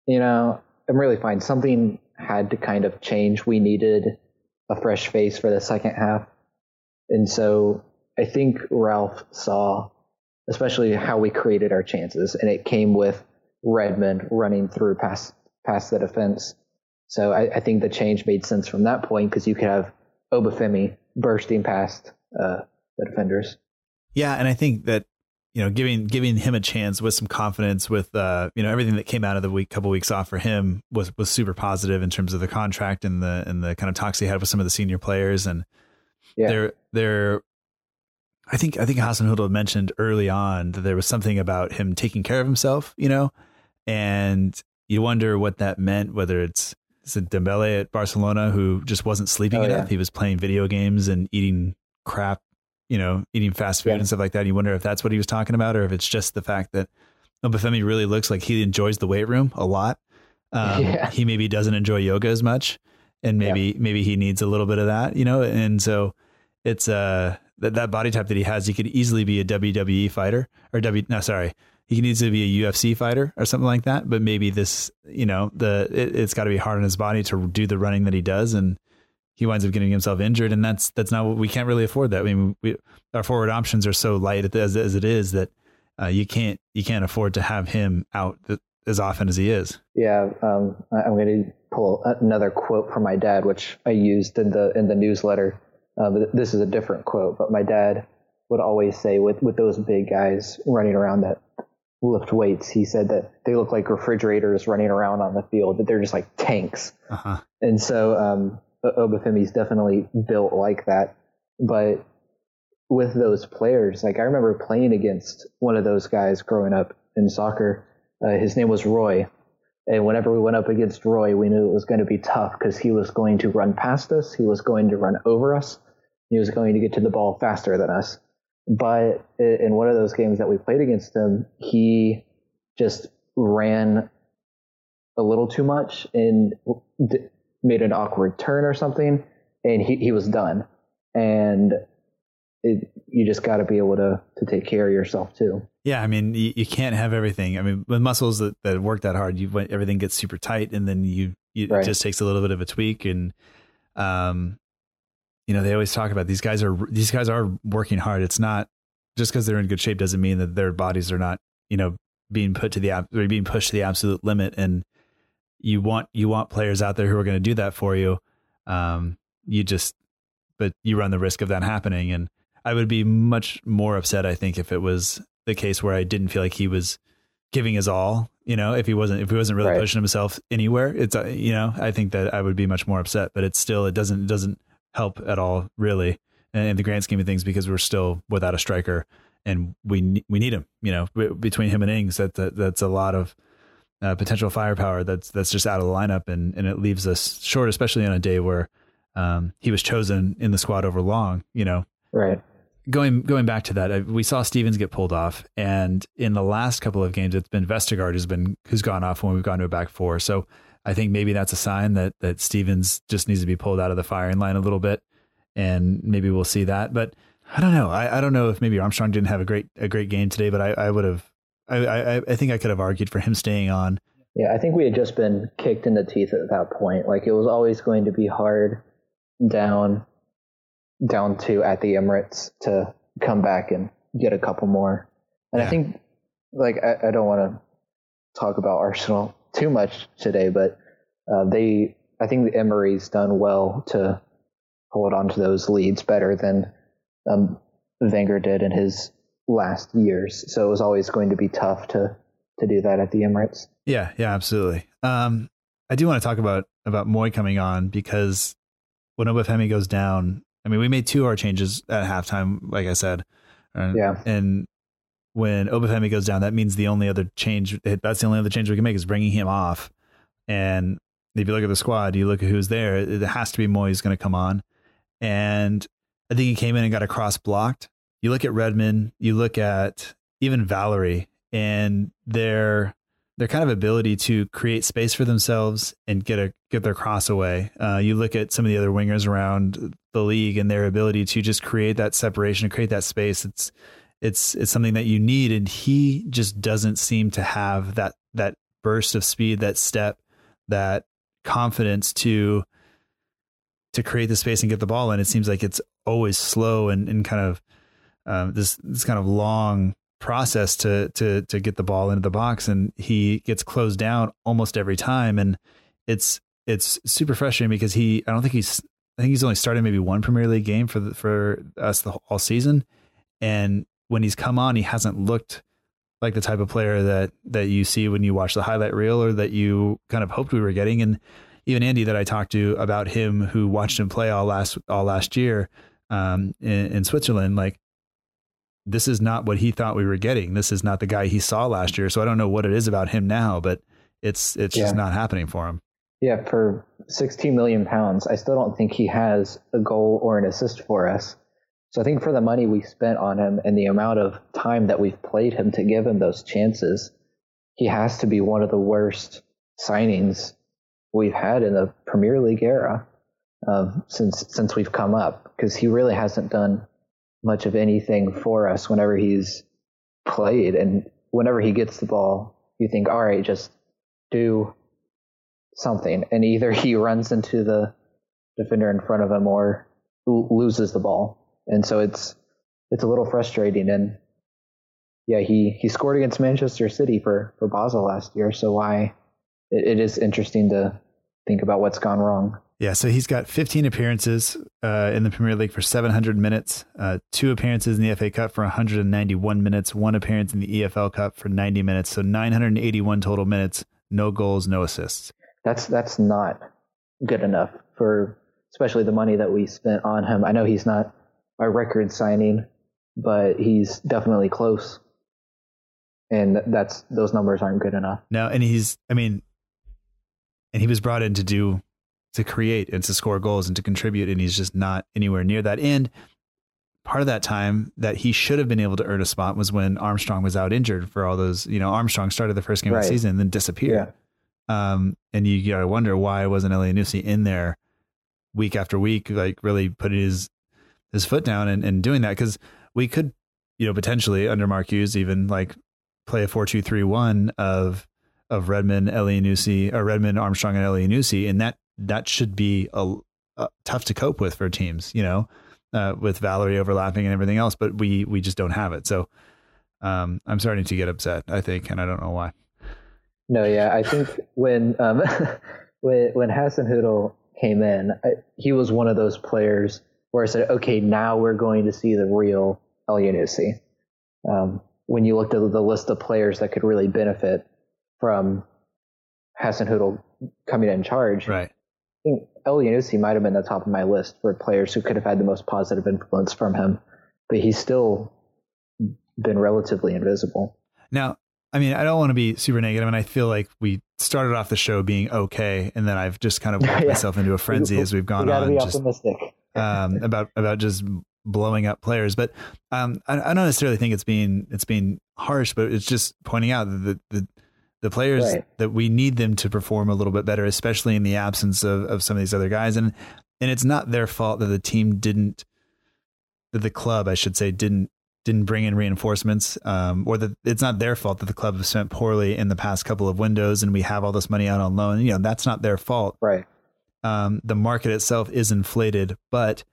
Speaker 2: you know, I'm really fine. Something had to kind of change. We needed a fresh face for the second half, and so I think Ralph saw, especially how we created our chances, and it came with Redmond running through past past the defense. So I, I think the change made sense from that point because you could have Obafemi bursting past uh, the defenders.
Speaker 3: Yeah, and I think that you know, giving giving him a chance with some confidence, with uh, you know, everything that came out of the week, couple weeks off for him was was super positive in terms of the contract and the and the kind of talks he had with some of the senior players, and
Speaker 2: Yeah.
Speaker 3: they're they're I think I think Hasenhüttl mentioned early on that there was something about him taking care of himself, you know, and you wonder what that meant. Whether it's is it Dembele at Barcelona who just wasn't sleeping
Speaker 2: Oh,
Speaker 3: enough,
Speaker 2: yeah.
Speaker 3: he was playing video games and eating crap, you know, eating fast food
Speaker 2: Yeah.
Speaker 3: and stuff like that. You wonder if that's what he was talking about, or if it's just the fact that Obafemi really looks like he enjoys the weight room a lot. Um,
Speaker 2: Yeah.
Speaker 3: He maybe doesn't enjoy yoga as much, and maybe maybe he needs a little bit of that, you know. And so it's uh that that body type that he has, he could easily be a WWE fighter or W. No, sorry, he needs to be a UFC fighter or something like that. But maybe this, you know, the it, it's got to be hard on his body to do the running that he does, and he winds up getting himself injured, and that's that's not what we can't really afford that. I mean, we, our forward options are so light as as it is that uh, you can't you can't afford to have him out as often as he is.
Speaker 2: Yeah, um, I'm going to pull another quote from my dad, which I used in the in the newsletter. Uh, but this is a different quote, but my dad would always say with with those big guys running around that lift weights, he said that they look like refrigerators running around on the field, that they're just like tanks.
Speaker 3: Uh huh.
Speaker 2: And so um, Obafemi's definitely built like that. But with those players, like I remember playing against one of those guys growing up in soccer. Uh, his name was Roy. And whenever we went up against Roy, we knew it was going to be tough because he was going to run past us. He was going to run over us. He was going to get to the ball faster than us. But in one of those games that we played against him, he just ran a little too much and d- made an awkward turn or something, and he, he was done. And it, you just got to be able to to take care of yourself too.
Speaker 3: Yeah, I mean, you, you can't have everything. I mean, with muscles that, that work that hard, you everything gets super tight, and then you, you it just takes a little bit of a tweak. And, um, you know, they always talk about these guys are these guys are working hard. It's not just because they're in good shape doesn't mean that their bodies are not, you know, being put to the ab- or being pushed to the absolute limit. And you want you want players out there who are going to do that for you. Um, you just, but you run the risk of that happening. And I would be much more upset, I think, if it was the case where I didn't feel like he was giving his all. You know, if he wasn't, if he wasn't really
Speaker 2: Right.
Speaker 3: pushing himself anywhere, it's uh, you know, I think that I would be much more upset. But it's still, it doesn't, it doesn't help at all, really, in the grand scheme of things, because we're still without a striker, and we we need him. You know, between him and Ings, that, that that's a lot of uh, potential firepower that's that's just out of the lineup, and and it leaves us short, especially on a day where um, he was chosen in the squad over long. You know,
Speaker 2: Right.
Speaker 3: going going back to that, uh, we saw Stephens get pulled off, and in the last couple of games, it's been Vestergaard who's been who's gone off when we've gone to a back four. So I think maybe that's a sign that that Stephens just needs to be pulled out of the firing line a little bit, and maybe we'll see that. But I don't know. I, I don't know if maybe Armstrong didn't have a great a great game today, but I, I would have. I, I I think I could have argued for him staying on.
Speaker 2: Yeah, I think we had just been kicked in the teeth at that point. Like it was always going to be hard down down to at the Emirates to come back and get a couple more. And
Speaker 3: Yeah.
Speaker 2: I think like I, I don't want to talk about Arsenal too much today, but uh, they I think the Emery's done well to hold on to those leads better than um, Wenger did in his last years. So it was always going to be tough to to do that at the Emirates.
Speaker 3: Yeah, yeah, absolutely. Um, I do want to talk about about Moy coming on because when Obafemi goes down, I mean, we made two of our changes at halftime, like I said. Uh,
Speaker 2: Yeah.
Speaker 3: And when Obafemi goes down, that means the only other change that's the only other change we can make is bringing him off. And if you look at the squad, you look at who's there, it has to be Moy who's going to come on. And I think he came in and got a cross blocked. You look at Redmond, you look at even Valery and their their kind of ability to create space for themselves and get a get their cross away. Uh, you look at some of the other wingers around the league and their ability to just create that separation, create that space. It's it's it's something that you need, and he just doesn't seem to have that that burst of speed, that step, that confidence to to create the space and get the ball in. It seems like it's always slow and, and kind of um, this this kind of long process to to to get the ball into the box, and he gets closed down almost every time, and it's it's super frustrating because he I don't think he's I think he's only started maybe one Premier League game for the, for us the all season, and when he's come on, he hasn't looked like the type of player that that you see when you watch the highlight reel or that you kind of hoped we were getting. And even Andy that I talked to about him, who watched him play all last all last year um, in, in Switzerland, like this is not what he thought we were getting. This is not the guy he saw last year. So I don't know what it is about him now, but it's it's yeah. just not happening for him.
Speaker 2: Yeah, for 16 million pounds, I still don't think he has a goal or an assist for us. So I think for the money we spent on him and the amount of time that we've played him to give him those chances, he has to be one of the worst signings we've had in the Premier League era um, since since we've come up because he really hasn't done much of anything for us whenever he's played. And whenever he gets the ball you think all right just do something. And either he runs into the defender in front of him or loses the ball and so it's it's a little frustrating and yeah he he scored against Manchester City for for Basel last year so why it, it is interesting to think about what's gone wrong
Speaker 3: yeah, so he's got 15 appearances uh, in the Premier League for 700 minutes, uh, two appearances in the FA Cup for 191 minutes, one appearance in the EFL Cup for 90 minutes, so 981 total minutes, no goals, no assists.
Speaker 2: That's that's not good enough for especially the money that we spent on him. I know he's not a record signing, but he's definitely close. And that's those numbers aren't good enough.
Speaker 3: No, and he's I mean and he was brought in to do to create and to score goals and to contribute, and he's just not anywhere near that. And part of that time that he should have been able to earn a spot was when Armstrong was out injured for all those. You know, Armstrong started the first game right. of the season and then disappeared. Yeah. Um, and you gotta wonder why wasn't Elyounoussi in there week after week, like really putting his his foot down and, and doing that because we could, you know, potentially under Mark Hughes even like play a four two three one of of Redmond, Elyounoussi, or Redmond, Armstrong, and Elyounoussi, and that that should be a, a, tough to cope with for teams, you know, uh, with Valery overlapping and everything else. But we we just don't have it. So um, I'm starting to get upset. I think, and I don't know why.
Speaker 2: No, yeah, I think when um, when when Hoodle came in, I, he was one of those players where I said, okay, now we're going to see the real Elyounoussi. Um, when you looked at the list of players that could really benefit from Hasenhüttl coming in charge,
Speaker 3: right?
Speaker 2: I think Elyounoussi might have been the top of my list for players who could have had the most positive influence from him, but he's still been relatively invisible.
Speaker 3: Now, I mean, I don't want to be super negative, and I feel like we started off the show being okay, and then I've just kind of worked yeah. myself into a frenzy as we've gone
Speaker 2: we
Speaker 3: on.
Speaker 2: Be optimistic.
Speaker 3: Um, about about just blowing up players, but um, I, I, don't necessarily think it's being it's being harsh, but it's just pointing out that the, the the players right. that we need them to perform a little bit better, especially in the absence of, of some of these other guys. And and it's not their fault that the team didn't that the club, I should say, didn't didn't bring in reinforcements, um, or that it's not their fault that the club has spent poorly in the past couple of windows and we have all this money out on loan. You know, that's not their fault.
Speaker 2: Right.
Speaker 3: Um, the market itself is inflated, but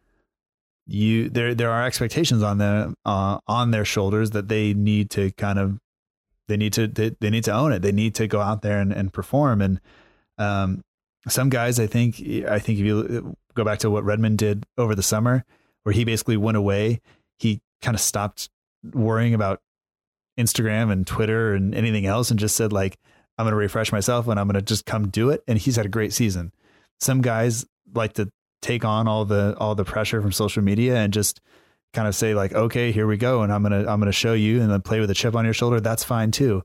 Speaker 3: you there there are expectations on them uh, on their shoulders that they need to kind of they need to they, they need to own it. They need to go out there and, and perform. And um, some guys, I think, I think if you go back to what Redmond did over the summer, where he basically went away, he kind of stopped worrying about Instagram and Twitter and anything else, and just said like, "I'm going to refresh myself and I'm going to just come do it." And he's had a great season. Some guys like to take on all the all the pressure from social media and just kind of say like, okay, here we go, and I'm gonna I'm gonna show you, and then play with a chip on your shoulder. That's fine too.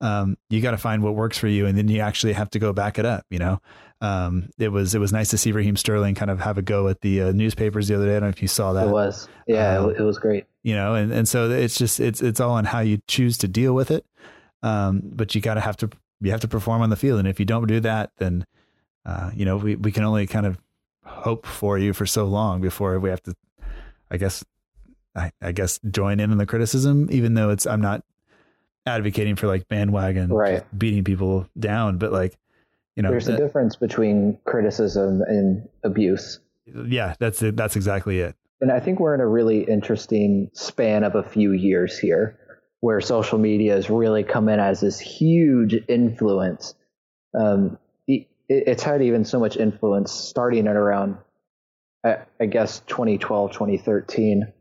Speaker 3: Um, you got to find what works for you, and then you actually have to go back it up. You know, um, it was it was nice to see Raheem Sterling kind of have a go at the uh, newspapers the other day. I don't know if you saw that.
Speaker 2: It was, yeah, um, it was great.
Speaker 3: You know, and and so it's just it's it's all on how you choose to deal with it. Um, but you got to have to you have to perform on the field, and if you don't do that, then uh, you know we we can only kind of hope for you for so long before we have to, I guess, I, I guess join in on the criticism, even though it's I'm not advocating for like bandwagon
Speaker 2: right.
Speaker 3: beating people down, but like you know,
Speaker 2: there's that, a difference between criticism and abuse.
Speaker 3: Yeah, that's it. That's exactly it.
Speaker 2: And I think we're in a really interesting span of a few years here, where social media has really come in as this huge influence. Um, it, it's had even so much influence starting at around, I, I guess, 2012, 2013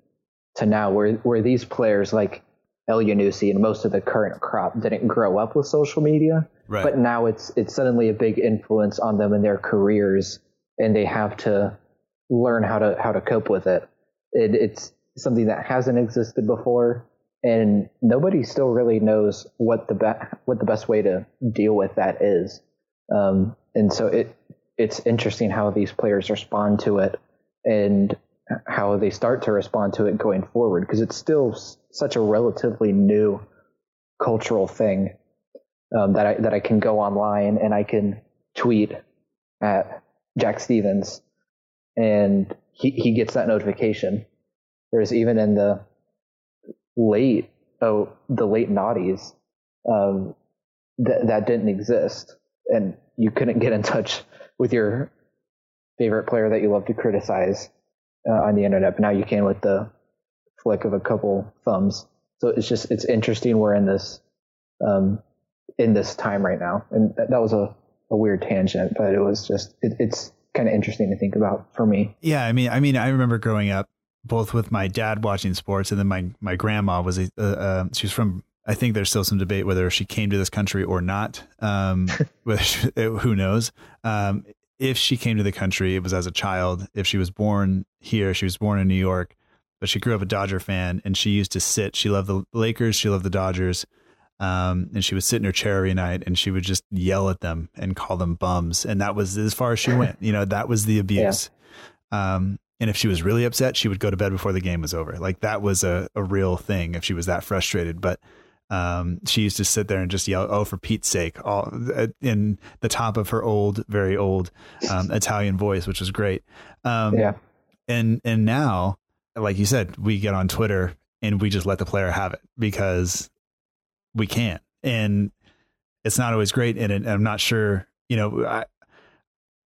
Speaker 2: to now where where these players like Elyounoussi and most of the current crop didn't grow up with social media,
Speaker 3: right.
Speaker 2: but now it's it's suddenly a big influence on them in their careers, and they have to learn how to how to cope with it. it it's something that hasn't existed before, and nobody still really knows what the be- what the best way to deal with that is. Um, and so it it's interesting how these players respond to it and how they start to respond to it going forward because it's still such a relatively new cultural thing um, that I that I can go online and I can tweet at Jack Stephens and he, he gets that notification. Whereas even in the late oh the late naughties, um, that that didn't exist, and you couldn't get in touch with your favorite player that you love to criticize uh, on the internet. But now you can with the flick of a couple thumbs. So it's just it's interesting. We're in this um, in this time right now, and that, that was a, a weird tangent, but it was just it, it's kind of interesting to think about for me.
Speaker 3: Yeah, I mean, I mean, I remember growing up both with my dad watching sports, and then my my grandma was a she was from. I think there's still some debate whether she came to this country or not. Um, she, who knows? Um, if she came to the country, it was as a child. If she was born here, she was born in New York, but she grew up a Dodger fan, and she used to sit. She loved the Lakers. She loved the Dodgers. Um, and she would sit in her chair every night and she would just yell at them and call them bums. And that was as far as she went. You know, that was the abuse. Yeah. Um, and if she was really upset, she would go to bed before the game was over. Like that was a, a real thing if she was that frustrated. But um, she used to sit there and just yell, "Oh, for Pete's sake!" All uh, in the top of her old, very old um, Italian voice, which was great. Um,
Speaker 2: yeah.
Speaker 3: And and now, like you said, we get on Twitter and we just let the player have it because we can't. and it's not always great. And, and I'm not sure, you know, I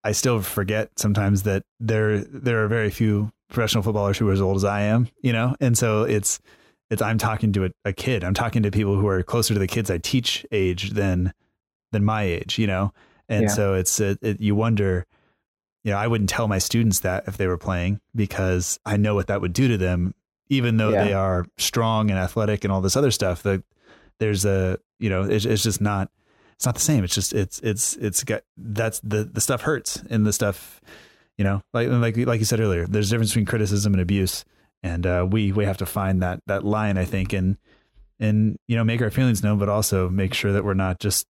Speaker 3: I still forget sometimes that there there are very few professional footballers who are as old as I am, you know, and so it's it's I'm talking to a, a kid. I'm talking to people who are closer to the kids I teach age than than my age, you know, and yeah. so it's it, it, you wonder. You know, I wouldn't tell my students that if they were playing because I know what that would do to them, even though yeah. they are strong and athletic and all this other stuff. The there's a you know it's, it's just not it's not the same. It's just it's it's it's got that's the the stuff hurts and the stuff you know like like like you said earlier. There's a difference between criticism and abuse, and uh, we we have to find that that line I think and and you know make our feelings known, but also make sure that we're not just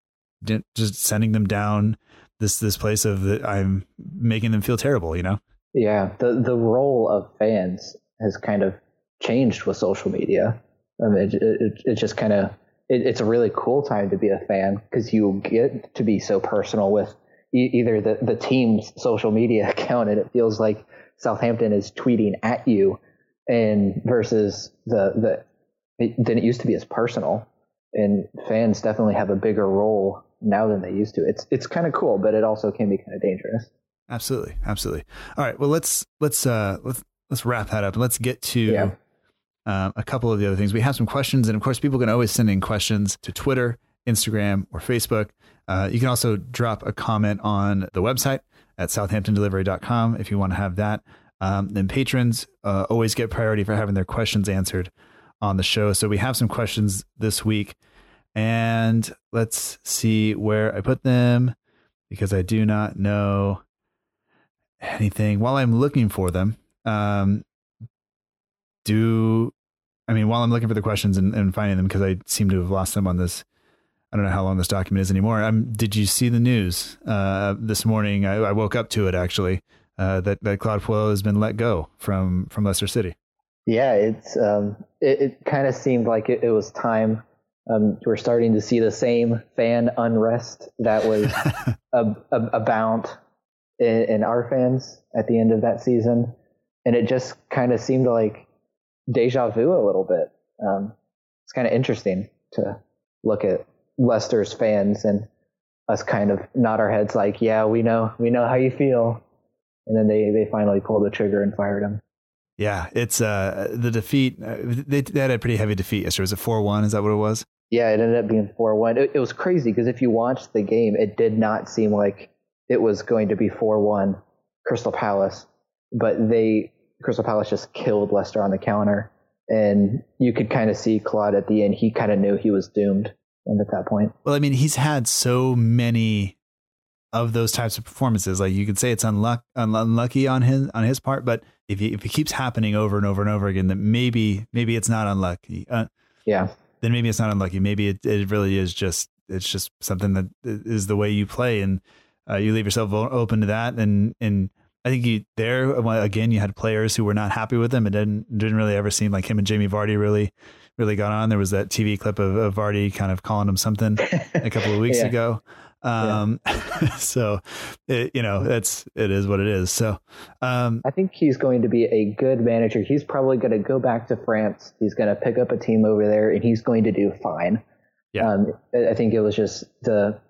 Speaker 3: just sending them down this this place of that I'm making them feel terrible. You know.
Speaker 2: Yeah, the the role of fans has kind of changed with social media. I mean, it, it, it just kind of it, it's a really cool time to be a fan because you get to be so personal with e- either the, the team's social media account and it feels like Southampton is tweeting at you and versus the, the, it, than it used to be as personal and fans definitely have a bigger role now than they used to. It's, it's kind of cool, but it also can be kind of dangerous.
Speaker 3: Absolutely. Absolutely. All right. Well, let's, let's, uh, let's, let's wrap that up. Let's get to yeah um, a couple of the other things. We have some questions, and of course, people can always send in questions to Twitter, Instagram, or Facebook. Uh, you can also drop a comment on the website at southamptondelivery.com if you want to have that. Um, patrons uh, always get priority for having their questions answered on the show. So we have some questions this week, and let's see where I put them because I do not know anything while I'm looking for them. Um, do I mean, while I'm looking for the questions and, and finding them, because I seem to have lost them on this, I don't know how long this document is anymore. Um, did you see the news uh, this morning? I, I, woke up to it actually uh, that that Claude Puel has been let go from from Leicester City.
Speaker 2: Yeah, it's um, it, it kind of seemed like it, it was time. Um, we're starting to see the same fan unrest that was ab- ab- abound in, in our fans at the end of that season, and it just kind of seemed like deja vu a little bit. Um, it's kind of interesting to look at Leicester's fans and us kind of nod our heads like, yeah, we know, we know how you feel. And then they, they finally pulled the trigger and fired him.
Speaker 3: Yeah, it's uh the defeat. Uh, they, they had a pretty heavy defeat yesterday. Was it four one? Is that what it was?
Speaker 2: Yeah, it ended up being four one. It, it was crazy because if you watched the game, it did not seem like it was going to be four one Crystal Palace, but they Crystal Palace just killed Leicester on the counter, and you could kind of see Claude at the end. He kind of knew he was doomed, and at that point,
Speaker 3: well, I mean, he's had so many of those types of performances. Like you could say it's unluck, unlucky on his on his part, but if he, if it keeps happening over and over and over again, then maybe maybe it's not unlucky. Uh,
Speaker 2: yeah.
Speaker 3: Then maybe it's not unlucky. Maybe it, it really is just it's just something that is the way you play, and uh, you leave yourself open to that. And and I think you there again, you had players who were not happy with him. It didn't didn't really ever seem like him and Jamie Vardy really really got on. There was that TV clip of, of Vardy kind of calling him something a couple of weeks yeah. ago. Um, yeah. so it, you know, it's, it is what it is. So, um,
Speaker 2: I think he's going to be a good manager. He's probably going to go back to France. He's going to pick up a team over there and he's going to do fine. Yeah. Um, I think it was just the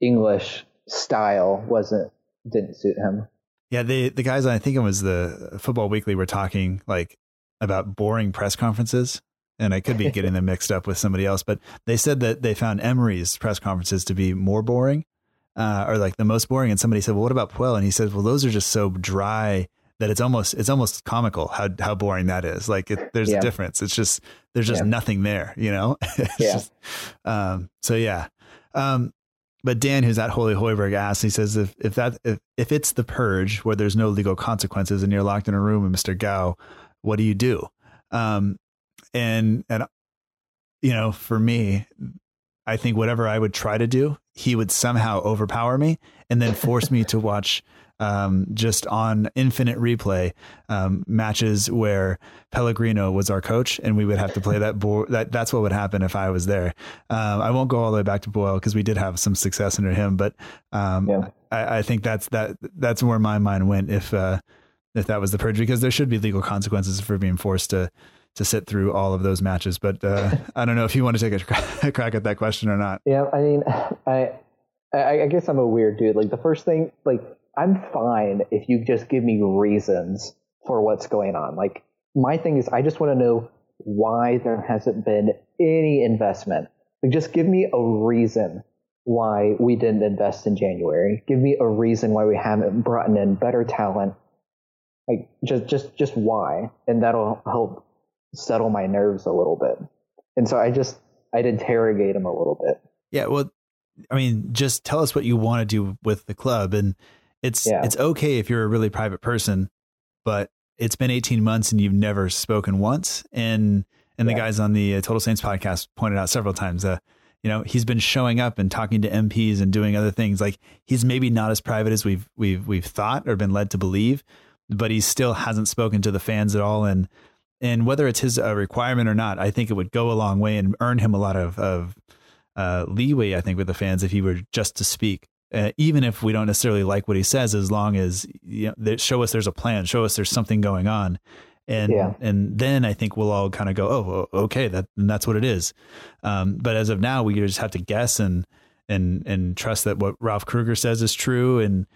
Speaker 2: English style wasn't, didn't suit him.
Speaker 3: Yeah. The, the guys, I think it was the football weekly were talking like about boring press conferences and I could be getting them mixed up with somebody else, but they said that they found Emery's press conferences to be more boring, uh, or like the most boring. And somebody said, "Well, what about Puel?" And he said, "Well, those are just so dry that it's almost it's almost comical how how boring that is. Like it, there's yeah. a difference. It's just there's just yeah. nothing there, you know. yeah. Just, um, so yeah. Um, but Dan, who's at Holy Hoiberg, asks. He says, "If if that if, if it's the purge where there's no legal consequences and you're locked in a room with Mister Gao, what do you do?" Um, and and you know for me i think whatever i would try to do he would somehow overpower me and then force me to watch um, just on infinite replay um, matches where Pellegrino was our coach, and we would have to play that. Bo- that that's what would happen if I was there. Um, I won't go all the way back to Boyle because we did have some success under him, but um, yeah. I, I, think that's that that's where my mind went if uh, if that was the purge because there should be legal consequences for being forced to to sit through all of those matches. But uh, I don't know if you want to take a, crack at that question or not.
Speaker 2: Yeah, I mean, I, I, I guess I'm a weird dude. Like the first thing, like I'm fine if you just give me reasons for what's going on. Like my thing is, I just want to know why there hasn't been any investment. Like just give me a reason why we didn't invest in January. Give me a reason why we haven't brought in better talent. Like just just just why, and that'll help settle my nerves a little bit. And so I just I'd interrogate him a little bit.
Speaker 3: Yeah, well, I mean, just tell us what you want to do with the club, and it's yeah. it's okay if you're a really private person, but it's been 18 months and you've never spoken once. And and yeah. the guys on the uh, Total Saints podcast pointed out several times. Uh, you know, he's been showing up and talking to MPs and doing other things. Like he's maybe not as private as we've we've we've thought or been led to believe, but he still hasn't spoken to the fans at all. And and whether it's his uh, requirement or not, I think it would go a long way and earn him a lot of, of uh, leeway. I think with the fans if he were just to speak, uh, even if we don't necessarily like what he says, as long as you know, show us there's a plan, show us there's something going on, and yeah. and then I think we'll all kind of go, oh, okay, that that's what it is. Um, but as of now, we just have to guess and and and trust that what Ralph Krueger says is true, and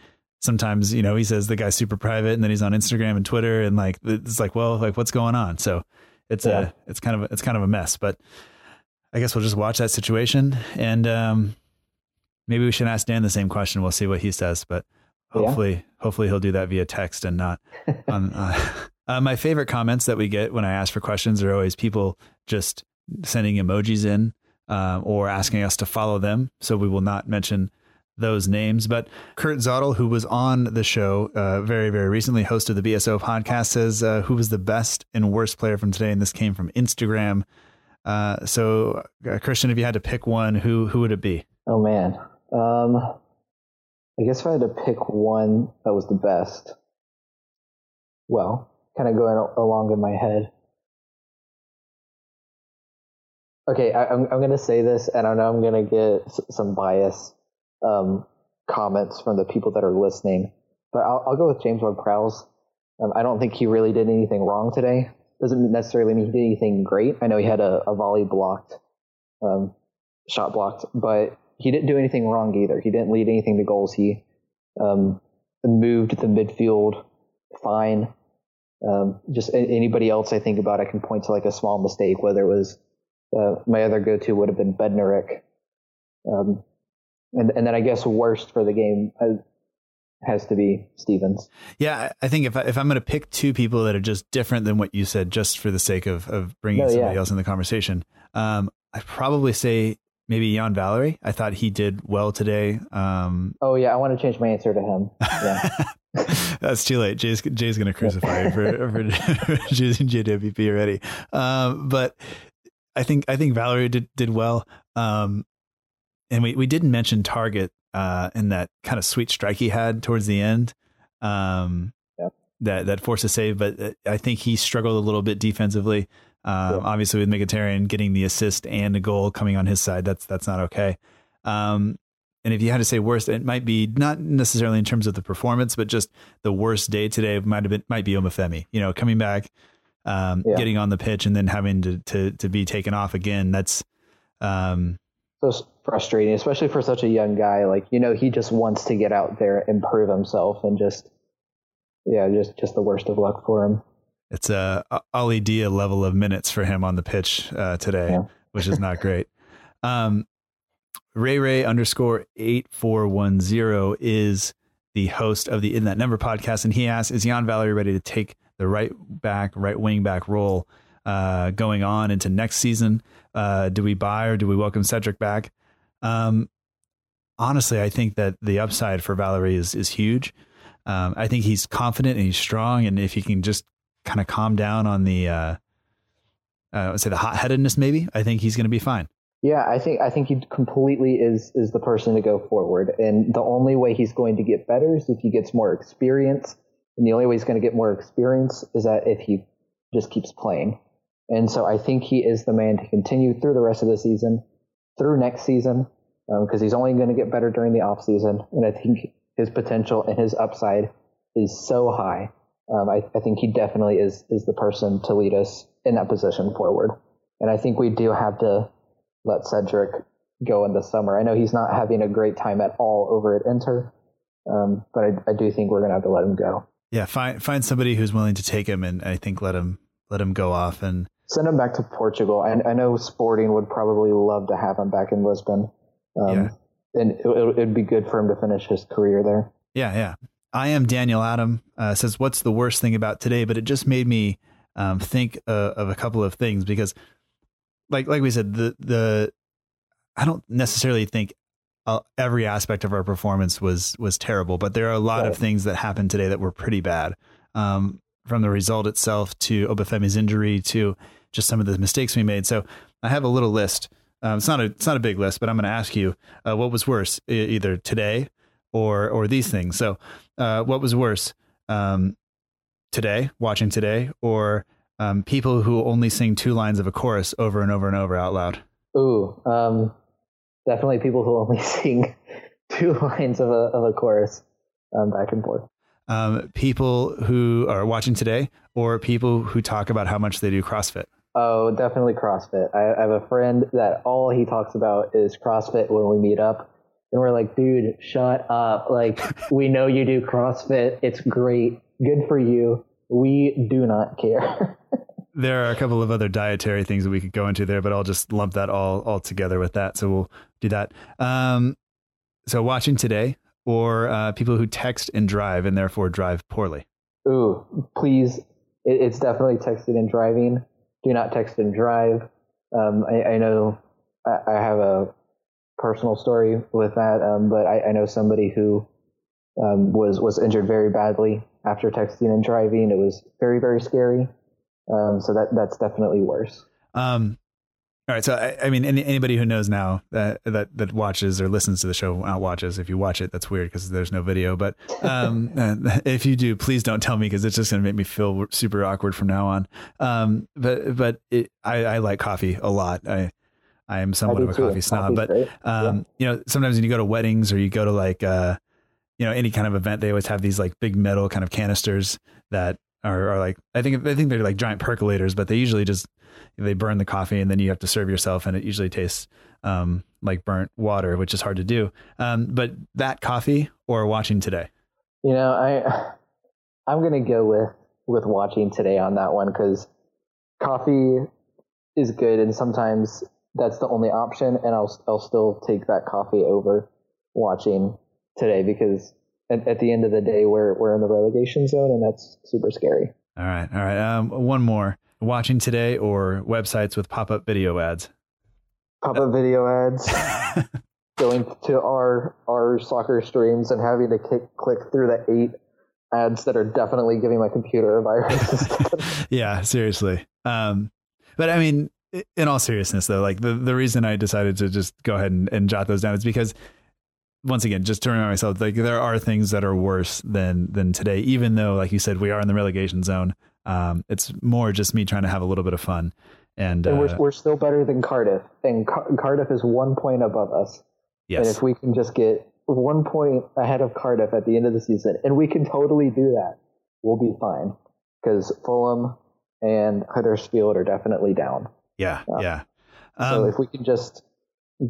Speaker 3: sometimes you know he says the guy's super private and then he's on instagram and twitter and like it's like well like what's going on so it's yeah. a it's kind of a, it's kind of a mess but i guess we'll just watch that situation and um maybe we should ask dan the same question we'll see what he says but hopefully yeah. hopefully he'll do that via text and not on uh, uh, my favorite comments that we get when i ask for questions are always people just sending emojis in uh, or asking us to follow them so we will not mention those names. But Kurt Zottel, who was on the show uh, very, very recently, host of the BSO podcast, says uh, who was the best and worst player from today, and this came from Instagram. Uh, so, uh, Christian, if you had to pick one, who who would it be?
Speaker 2: Oh man, um, I guess if I had to pick one that was the best, well, kind of going along in my head. Okay, I, I'm I'm gonna say this, and I know I'm gonna get some bias um, comments from the people that are listening. But I'll, I'll go with James Ward-Prowse. Um, I don't think he really did anything wrong today. Doesn't necessarily mean he did anything great. I know he had a, a volley blocked, um, shot blocked, but he didn't do anything wrong either. He didn't lead anything to goals. He um, moved the midfield fine. Um, just anybody else I think about, I can point to like a small mistake, whether it was uh, my other go-to would have been Bednarek. Um, and and then I guess worst for the game has to be Stephens.
Speaker 3: Yeah, I think if I, if I'm going to pick two people that are just different than what you said, just for the sake of of bringing no, somebody yeah. else in the conversation, um, I probably say maybe Yan Valery. I thought he did well today. Um,
Speaker 2: oh yeah, I want to change my answer to him. Yeah.
Speaker 3: That's too late. Jay's Jay's gonna crucify you for, for, choosing JWP already. Um, but I think I think Valery did did well. Um, and we we didn't mention Targett uh, in that kind of sweet strike he had towards the end. Um, that that forced a save, but uh, I think he struggled a little bit defensively. Um, yeah. Obviously, with Mkhitaryan getting the assist and a goal coming on his side, that's that's not okay. Um, and if you had to say worst, it might be not necessarily in terms of the performance, but just the worst day today might have been might be Obafemi. You know, coming back, um, yeah. getting on the pitch, and then having to to to be taken off again. That's um,
Speaker 2: so frustrating, especially for such a young guy. Like you know, he just wants to get out there and prove himself, and just yeah, just just the worst of luck for him.
Speaker 3: It's a Ali Dia level of minutes for him on the pitch uh, today, yeah. which is not great. Um, Ray Ray underscore eight four one zero is the host of the In That Number podcast, and he asks, "Is Yan Valery ready to take the right back, right wing back role uh, going on into next season? Uh, do we buy or do we welcome Cedric back?" Um, honestly, I think that the upside for Valery is is huge. Um, I think he's confident and he's strong, and if he can just kind of calm down on the, uh, uh, say the hot headedness, maybe I think he's going to be fine.
Speaker 2: Yeah, I think I think he completely is is the person to go forward, and the only way he's going to get better is if he gets more experience, and the only way he's going to get more experience is that if he just keeps playing. And so I think he is the man to continue through the rest of the season, through next season, because um, he's only going to get better during the off season, and I think his potential and his upside is so high. Um, I, I think he definitely is is the person to lead us in that position forward. And I think we do have to let Cedric go in the summer. I know he's not having a great time at all over at Inter, um, but I, I, do think we're going to have to let him go.
Speaker 3: Yeah, find find somebody who's willing to take him, and I think let him let him go off and
Speaker 2: send him back to Portugal. I, I know Sporting would probably love to have him back in Lisbon, um, yeah. and it, would be good for him to finish his career there.
Speaker 3: Yeah, yeah. I am Daniel Adam uh, says, "What's the worst thing about today?" But it just made me um, think uh, of a couple of things because like like we said, the the I don't necessarily think uh, every aspect of our performance was was terrible, but there are a lot right. of things that happened today that were pretty bad. Um, from the result itself to Obafemi's injury to just some of the mistakes we made. So I have a little list. Um, it's not a it's not a big list, but I'm going to ask you uh, what was worse, e- either today or or these things. So uh, what was worse, um, today, watching today, or um, people who only sing two lines of a chorus over and over and over out loud?
Speaker 2: Ooh, um, definitely people who only sing two lines of a, of a chorus um, back and forth.
Speaker 3: Um, people who are watching today, or people who talk about how much they do CrossFit.
Speaker 2: Oh, definitely CrossFit. I, I have a friend that all he talks about is CrossFit when we meet up. And we're like, dude, shut up. Like, we know you do CrossFit. It's great. Good for you. We do not care.
Speaker 3: there are a couple of other dietary things that we could go into there, but I'll just lump that all all together with that. So we'll do that. Um, so watching today, or uh, people who text and drive and therefore drive poorly.
Speaker 2: Ooh, please! It, it's definitely texting and driving. Do not text and drive. Um, I, I, know I, have a personal story with that, um, but I, I, know somebody who um, was was injured very badly after texting and driving. It was very very scary. Um, so that that's definitely worse. Um,
Speaker 3: all right. So I, I mean, any, anybody who knows now that that that watches or listens to the show, not watches. If you watch it, that's weird because there's no video. But um, if you do, please don't tell me because it's just going to make me feel super awkward from now on. Um, but but it, I, I like coffee a lot. I I am somewhat of a too. coffee snob. But um, yeah. you know, sometimes when you go to weddings or you go to like uh, you know any kind of event, they always have these like big metal kind of canisters that are, are like I think I think they're like giant percolators, but they usually just they burn the coffee and then you have to serve yourself, and it usually tastes um, like burnt water, which is hard to do. Um, but that coffee or watching today?
Speaker 2: You know, I I'm gonna go with with watching today on that one because coffee is good, and sometimes that's the only option, and I'll I'll still take that coffee over watching today because at, at, the end of the day, we're we're in the relegation zone, and that's super scary.
Speaker 3: All right, all right. Um, one more. Watching today or websites with pop up video ads.
Speaker 2: Puppet video ads. going to our our soccer streams and having to kick, click through the eight ads that are definitely giving my computer a virus.
Speaker 3: yeah, seriously. Um, but I mean, in all seriousness, though, like the, the reason I decided to just go ahead and, and jot those down is because once again, just to remind myself, like there are things that are worse than than today. Even though, like you said, we are in the relegation zone. Um, it's more just me trying to have a little bit of fun. And,
Speaker 2: and we're
Speaker 3: uh,
Speaker 2: we're still better than Cardiff, and Car- Cardiff is one point above us.
Speaker 3: Yes.
Speaker 2: And if we can just get one point ahead of Cardiff at the end of the season, and we can totally do that, we'll be fine. Because Fulham and Huddersfield are definitely down.
Speaker 3: Yeah, uh, yeah. Um,
Speaker 2: so if we can just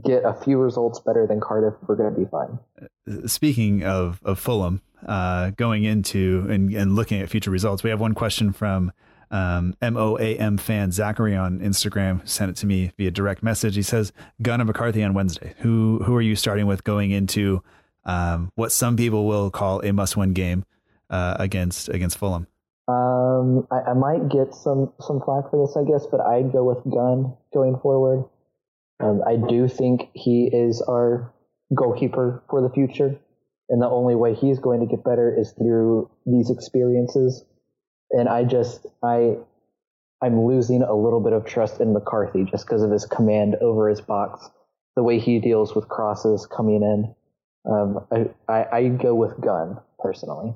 Speaker 2: get a few results better than Cardiff, we're going to be fine.
Speaker 3: Uh, speaking of of Fulham, uh, going into and, and looking at future results, we have one question from um, MOAM fan Zachary on Instagram sent it to me via direct message. He says, Gunn and McCarthy on Wednesday. Who who are you starting with going into um, what some people will call a must win game uh, against against Fulham?
Speaker 2: Um, I, I, might get some some flack for this, I guess, but I'd go with Gunn going forward. Um, I do think he is our goalkeeper for the future, and the only way he's going to get better is through these experiences and I just I I'm losing a little bit of trust in McCarthy just because of his command over his box, the way he deals with crosses coming in. Um, I, I I go with Gunn personally.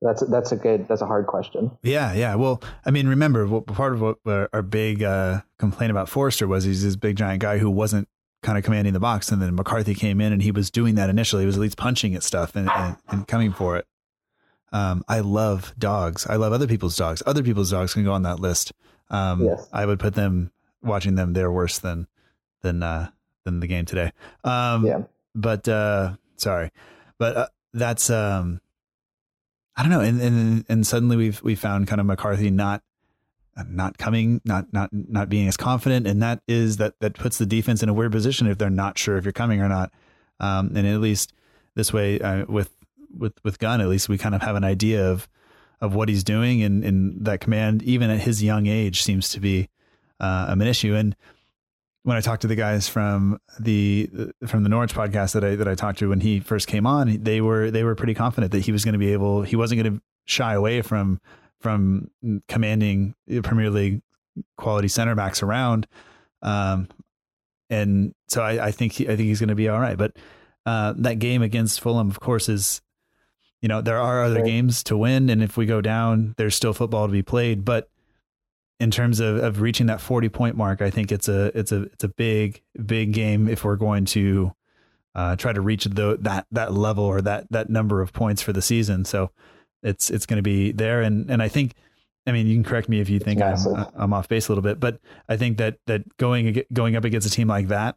Speaker 2: That's that's a good that's a hard question.
Speaker 3: Yeah, yeah. Well, I mean, remember what, part of what our big uh, complaint about Forster was he's this big giant guy who wasn't kind of commanding the box, and then McCarthy came in and he was doing that initially. He was at least punching at stuff and, and, and coming for it. Um, I love dogs. I love other people's dogs. Other people's dogs can go on that list. Um, yes. I would put them watching them. They're worse than than uh, than the game today. Um, yeah. But uh, sorry, but uh, that's um, I don't know. And and and suddenly we've we found kind of McCarthy not not coming, not not not being as confident, and that is that that puts the defense in a weird position if they're not sure if you're coming or not. Um, and at least this way, uh, with with with Gunn, at least we kind of have an idea of of what he's doing, and, and that command, even at his young age, seems to be uh, an issue. And when I talked to the guys from the from the Norwich podcast that I that I talked to when he first came on, they were they were pretty confident that he was going to be able, he wasn't going to shy away from from commanding Premier League quality center backs around. Um, and so I, I think he, I think he's going to be all right. But uh, that game against Fulham, of course, is you know, there are other games to win, and if we go down, there's still football to be played. But in terms of, of reaching that 40 point mark, I think it's a it's a it's a big big game if we're going to uh, try to reach the, that that level or that that number of points for the season. So it's it's going to be there, and and I think. I mean, you can correct me if you think I'm, I'm off base a little bit, but I think that that going going up against a team like that,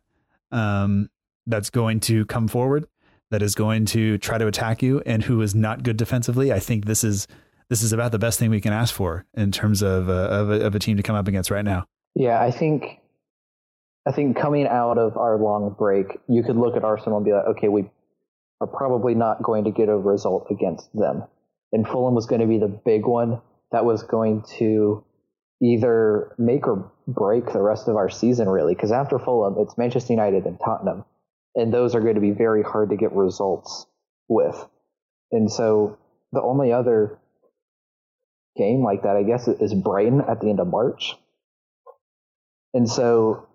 Speaker 3: um, that's going to come forward that is going to try to attack you and who is not good defensively, I think this is this is about the best thing we can ask for in terms of uh, of, a, of a team to come up against right now.
Speaker 2: Yeah, I think I think coming out of our long break, you could look at Arsenal and be like, okay, we are probably not going to get a result against them. And Fulham was going to be the big one that was going to either make or break the rest of our season, really. Because after Fulham, it's Manchester United and Tottenham and those are going to be very hard to get results with. And so the only other game like that, I guess, is Brighton at the end of March. And so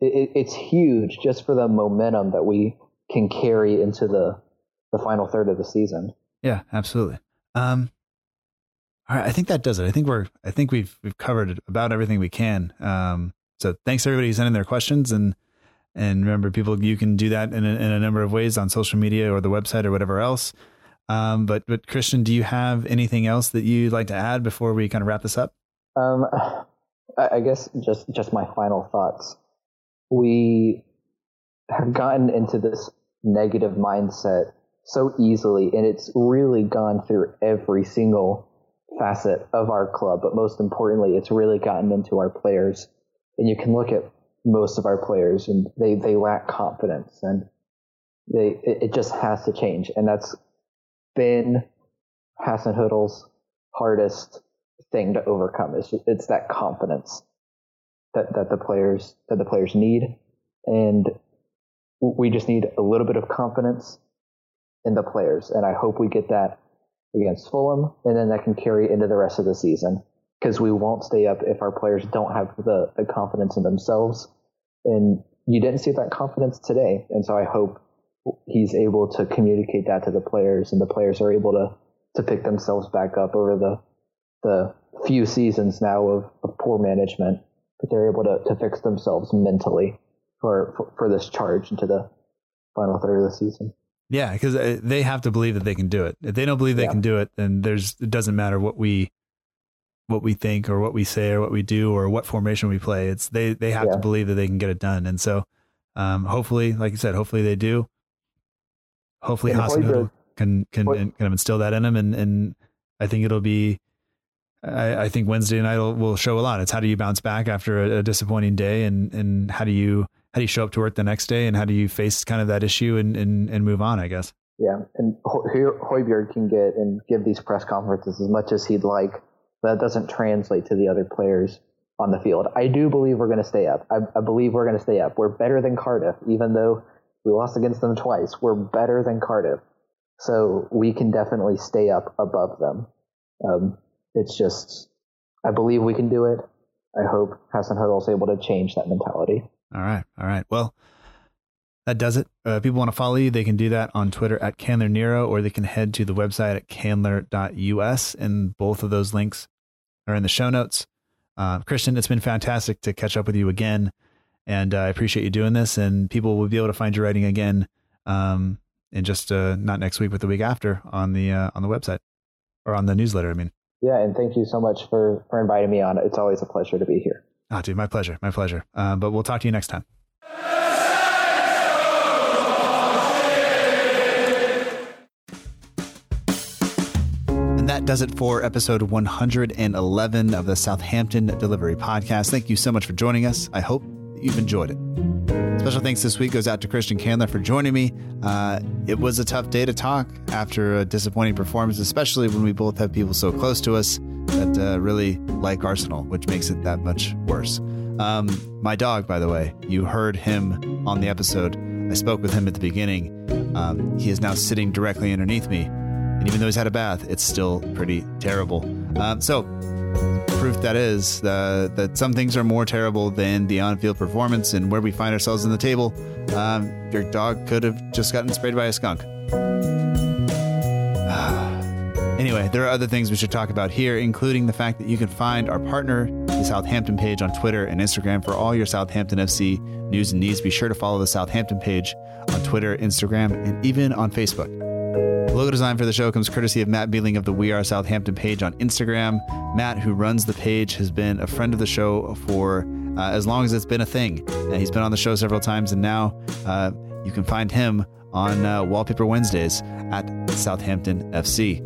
Speaker 2: it, it's huge just for the momentum that we can carry into the the final third of the season.
Speaker 3: Yeah, absolutely. Um, all right, I think that does it. I think we're I think we've we've covered about everything we can. Um, so thanks everybody sending their questions and and remember, people, you can do that in a, in a number of ways on social media or the website or whatever else. Um, but but Christian, do you have anything else that you'd like to add before we kind of wrap this up?
Speaker 2: Um, I guess just just my final thoughts. We have gotten into this negative mindset so easily, and it's really gone through every single facet of our club. But most importantly, it's really gotten into our players. And you can look at most of our players, and they they lack confidence, and they it, it just has to change, and that's been Hasenhüttl's hardest thing to overcome. It's it's that confidence that that the players that the players need, and we just need a little bit of confidence in the players. And I hope we get that against Fulham, and then that can carry into the rest of the season because we won't stay up if our players don't have the, the confidence in themselves. And you didn't see that confidence today. And so I hope he's able to communicate that to the players and the players are able to, to pick themselves back up over the, the few seasons now of, of poor management, but they're able to, to fix themselves mentally for, for, for this charge into the final third of the season.
Speaker 3: Yeah, because uh, they have to believe that they can do it. If they don't believe they yeah. can do it, then there's it doesn't matter what we what we think or what we say or what we do or what formation we play. It's they they have yeah. to believe that they can get it done. And so um, hopefully, like you said, hopefully they do. Hopefully Hasenhüttl can can kind of instill that in him, and and I think it'll be. I, I think Wednesday night will, will, show a lot. It's how do you bounce back after a, a, disappointing day, and and how do you how do you show up to work the next day, and how do you face kind of that issue and and, and move on? I guess.
Speaker 2: Yeah, and Højbjerg can get and give these press conferences as much as he'd like that doesn't translate to the other players on the field. I do believe we're going to stay up. I, I believe we're going to stay up. We're better than Cardiff, even though we lost against them twice. We're better than Cardiff. So we can definitely stay up above them. Um, it's just, I believe we can do it. I hope Hasenhüttl is able to change that mentality.
Speaker 3: All right. All right. Well, that does it. Uh, people want to follow you, they can do that on Twitter at Candler Nero, or they can head to the website at candler.us. And both of those links are in the show notes. Uh, Christian, it's been fantastic to catch up with you again. And uh, I appreciate you doing this. And people will be able to find your writing again um, in just uh, not next week, but the week after on the uh, on the website or on the newsletter. I mean,
Speaker 2: yeah. And thank you so much for for inviting me on. It's always a pleasure to be here.
Speaker 3: Oh, dude, my pleasure, my pleasure. Uh, but we'll talk to you next time. And that does it for episode 111 of the Southampton Delivery Podcast. Thank you so much for joining us. I hope you've enjoyed it. Special thanks this week goes out to Christian Candler for joining me. Uh, it was a tough day to talk after a disappointing performance, especially when we both have people so close to us that uh, really like Arsenal, which makes it that much worse. Um, my dog, by the way, you heard him on the episode. I spoke with him at the beginning. Um, he is now sitting directly underneath me and even though he's had a bath, it's still pretty terrible. Um, so, proof that is uh, that some things are more terrible than the on-field performance and where we find ourselves in the table. Um, your dog could have just gotten sprayed by a skunk. anyway, there are other things we should talk about here, including the fact that you can find our partner, the Southampton page on Twitter and Instagram for all your Southampton FC news and needs. Be sure to follow the Southampton page on Twitter, Instagram, and even on Facebook. Logo design for the show comes courtesy of Matt Beeling of the We Are Southampton page on Instagram. Matt, who runs the page, has been a friend of the show for uh, as long as it's been a thing. Uh, he's been on the show several times, and now uh, you can find him on uh, Wallpaper Wednesdays at Southampton FC.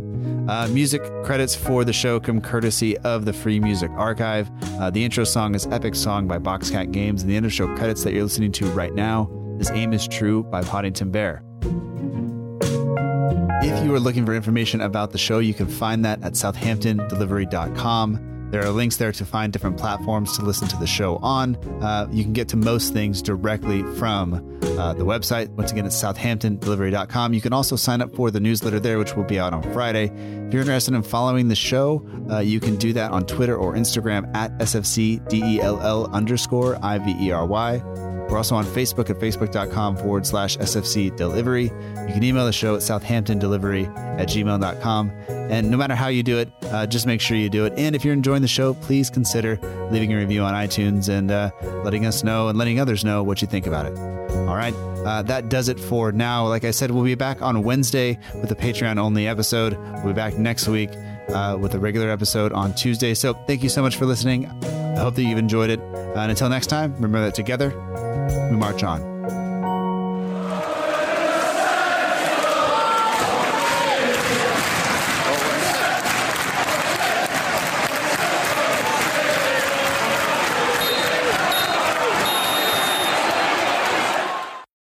Speaker 3: Uh, music credits for the show come courtesy of the Free Music Archive. Uh, the intro song is Epic Song by Boxcat Games, and the end of show credits that you're listening to right now is Aim is True by Podington Bear. If you are looking for information about the show, you can find that at southamptondelivery.com. There are links there to find different platforms to listen to the show on. Uh, you can get to most things directly from uh, the website. Once again, it's southamptondelivery.com. You can also sign up for the newsletter there, which will be out on Friday. If you're interested in following the show, uh, you can do that on Twitter or Instagram at SFCDELL underscore IVERY. We're also on Facebook at facebook.com forward slash SFC delivery. You can email the show at southamptondelivery at gmail.com. And no matter how you do it, uh, just make sure you do it. And if you're enjoying the show, please consider leaving a review on iTunes and uh, letting us know and letting others know what you think about it. All right. Uh, that does it for now. Like I said, we'll be back on Wednesday with a Patreon only episode. We'll be back next week uh, with a regular episode on Tuesday. So thank you so much for listening. I hope that you've enjoyed it. and until next time, remember that together, we march on.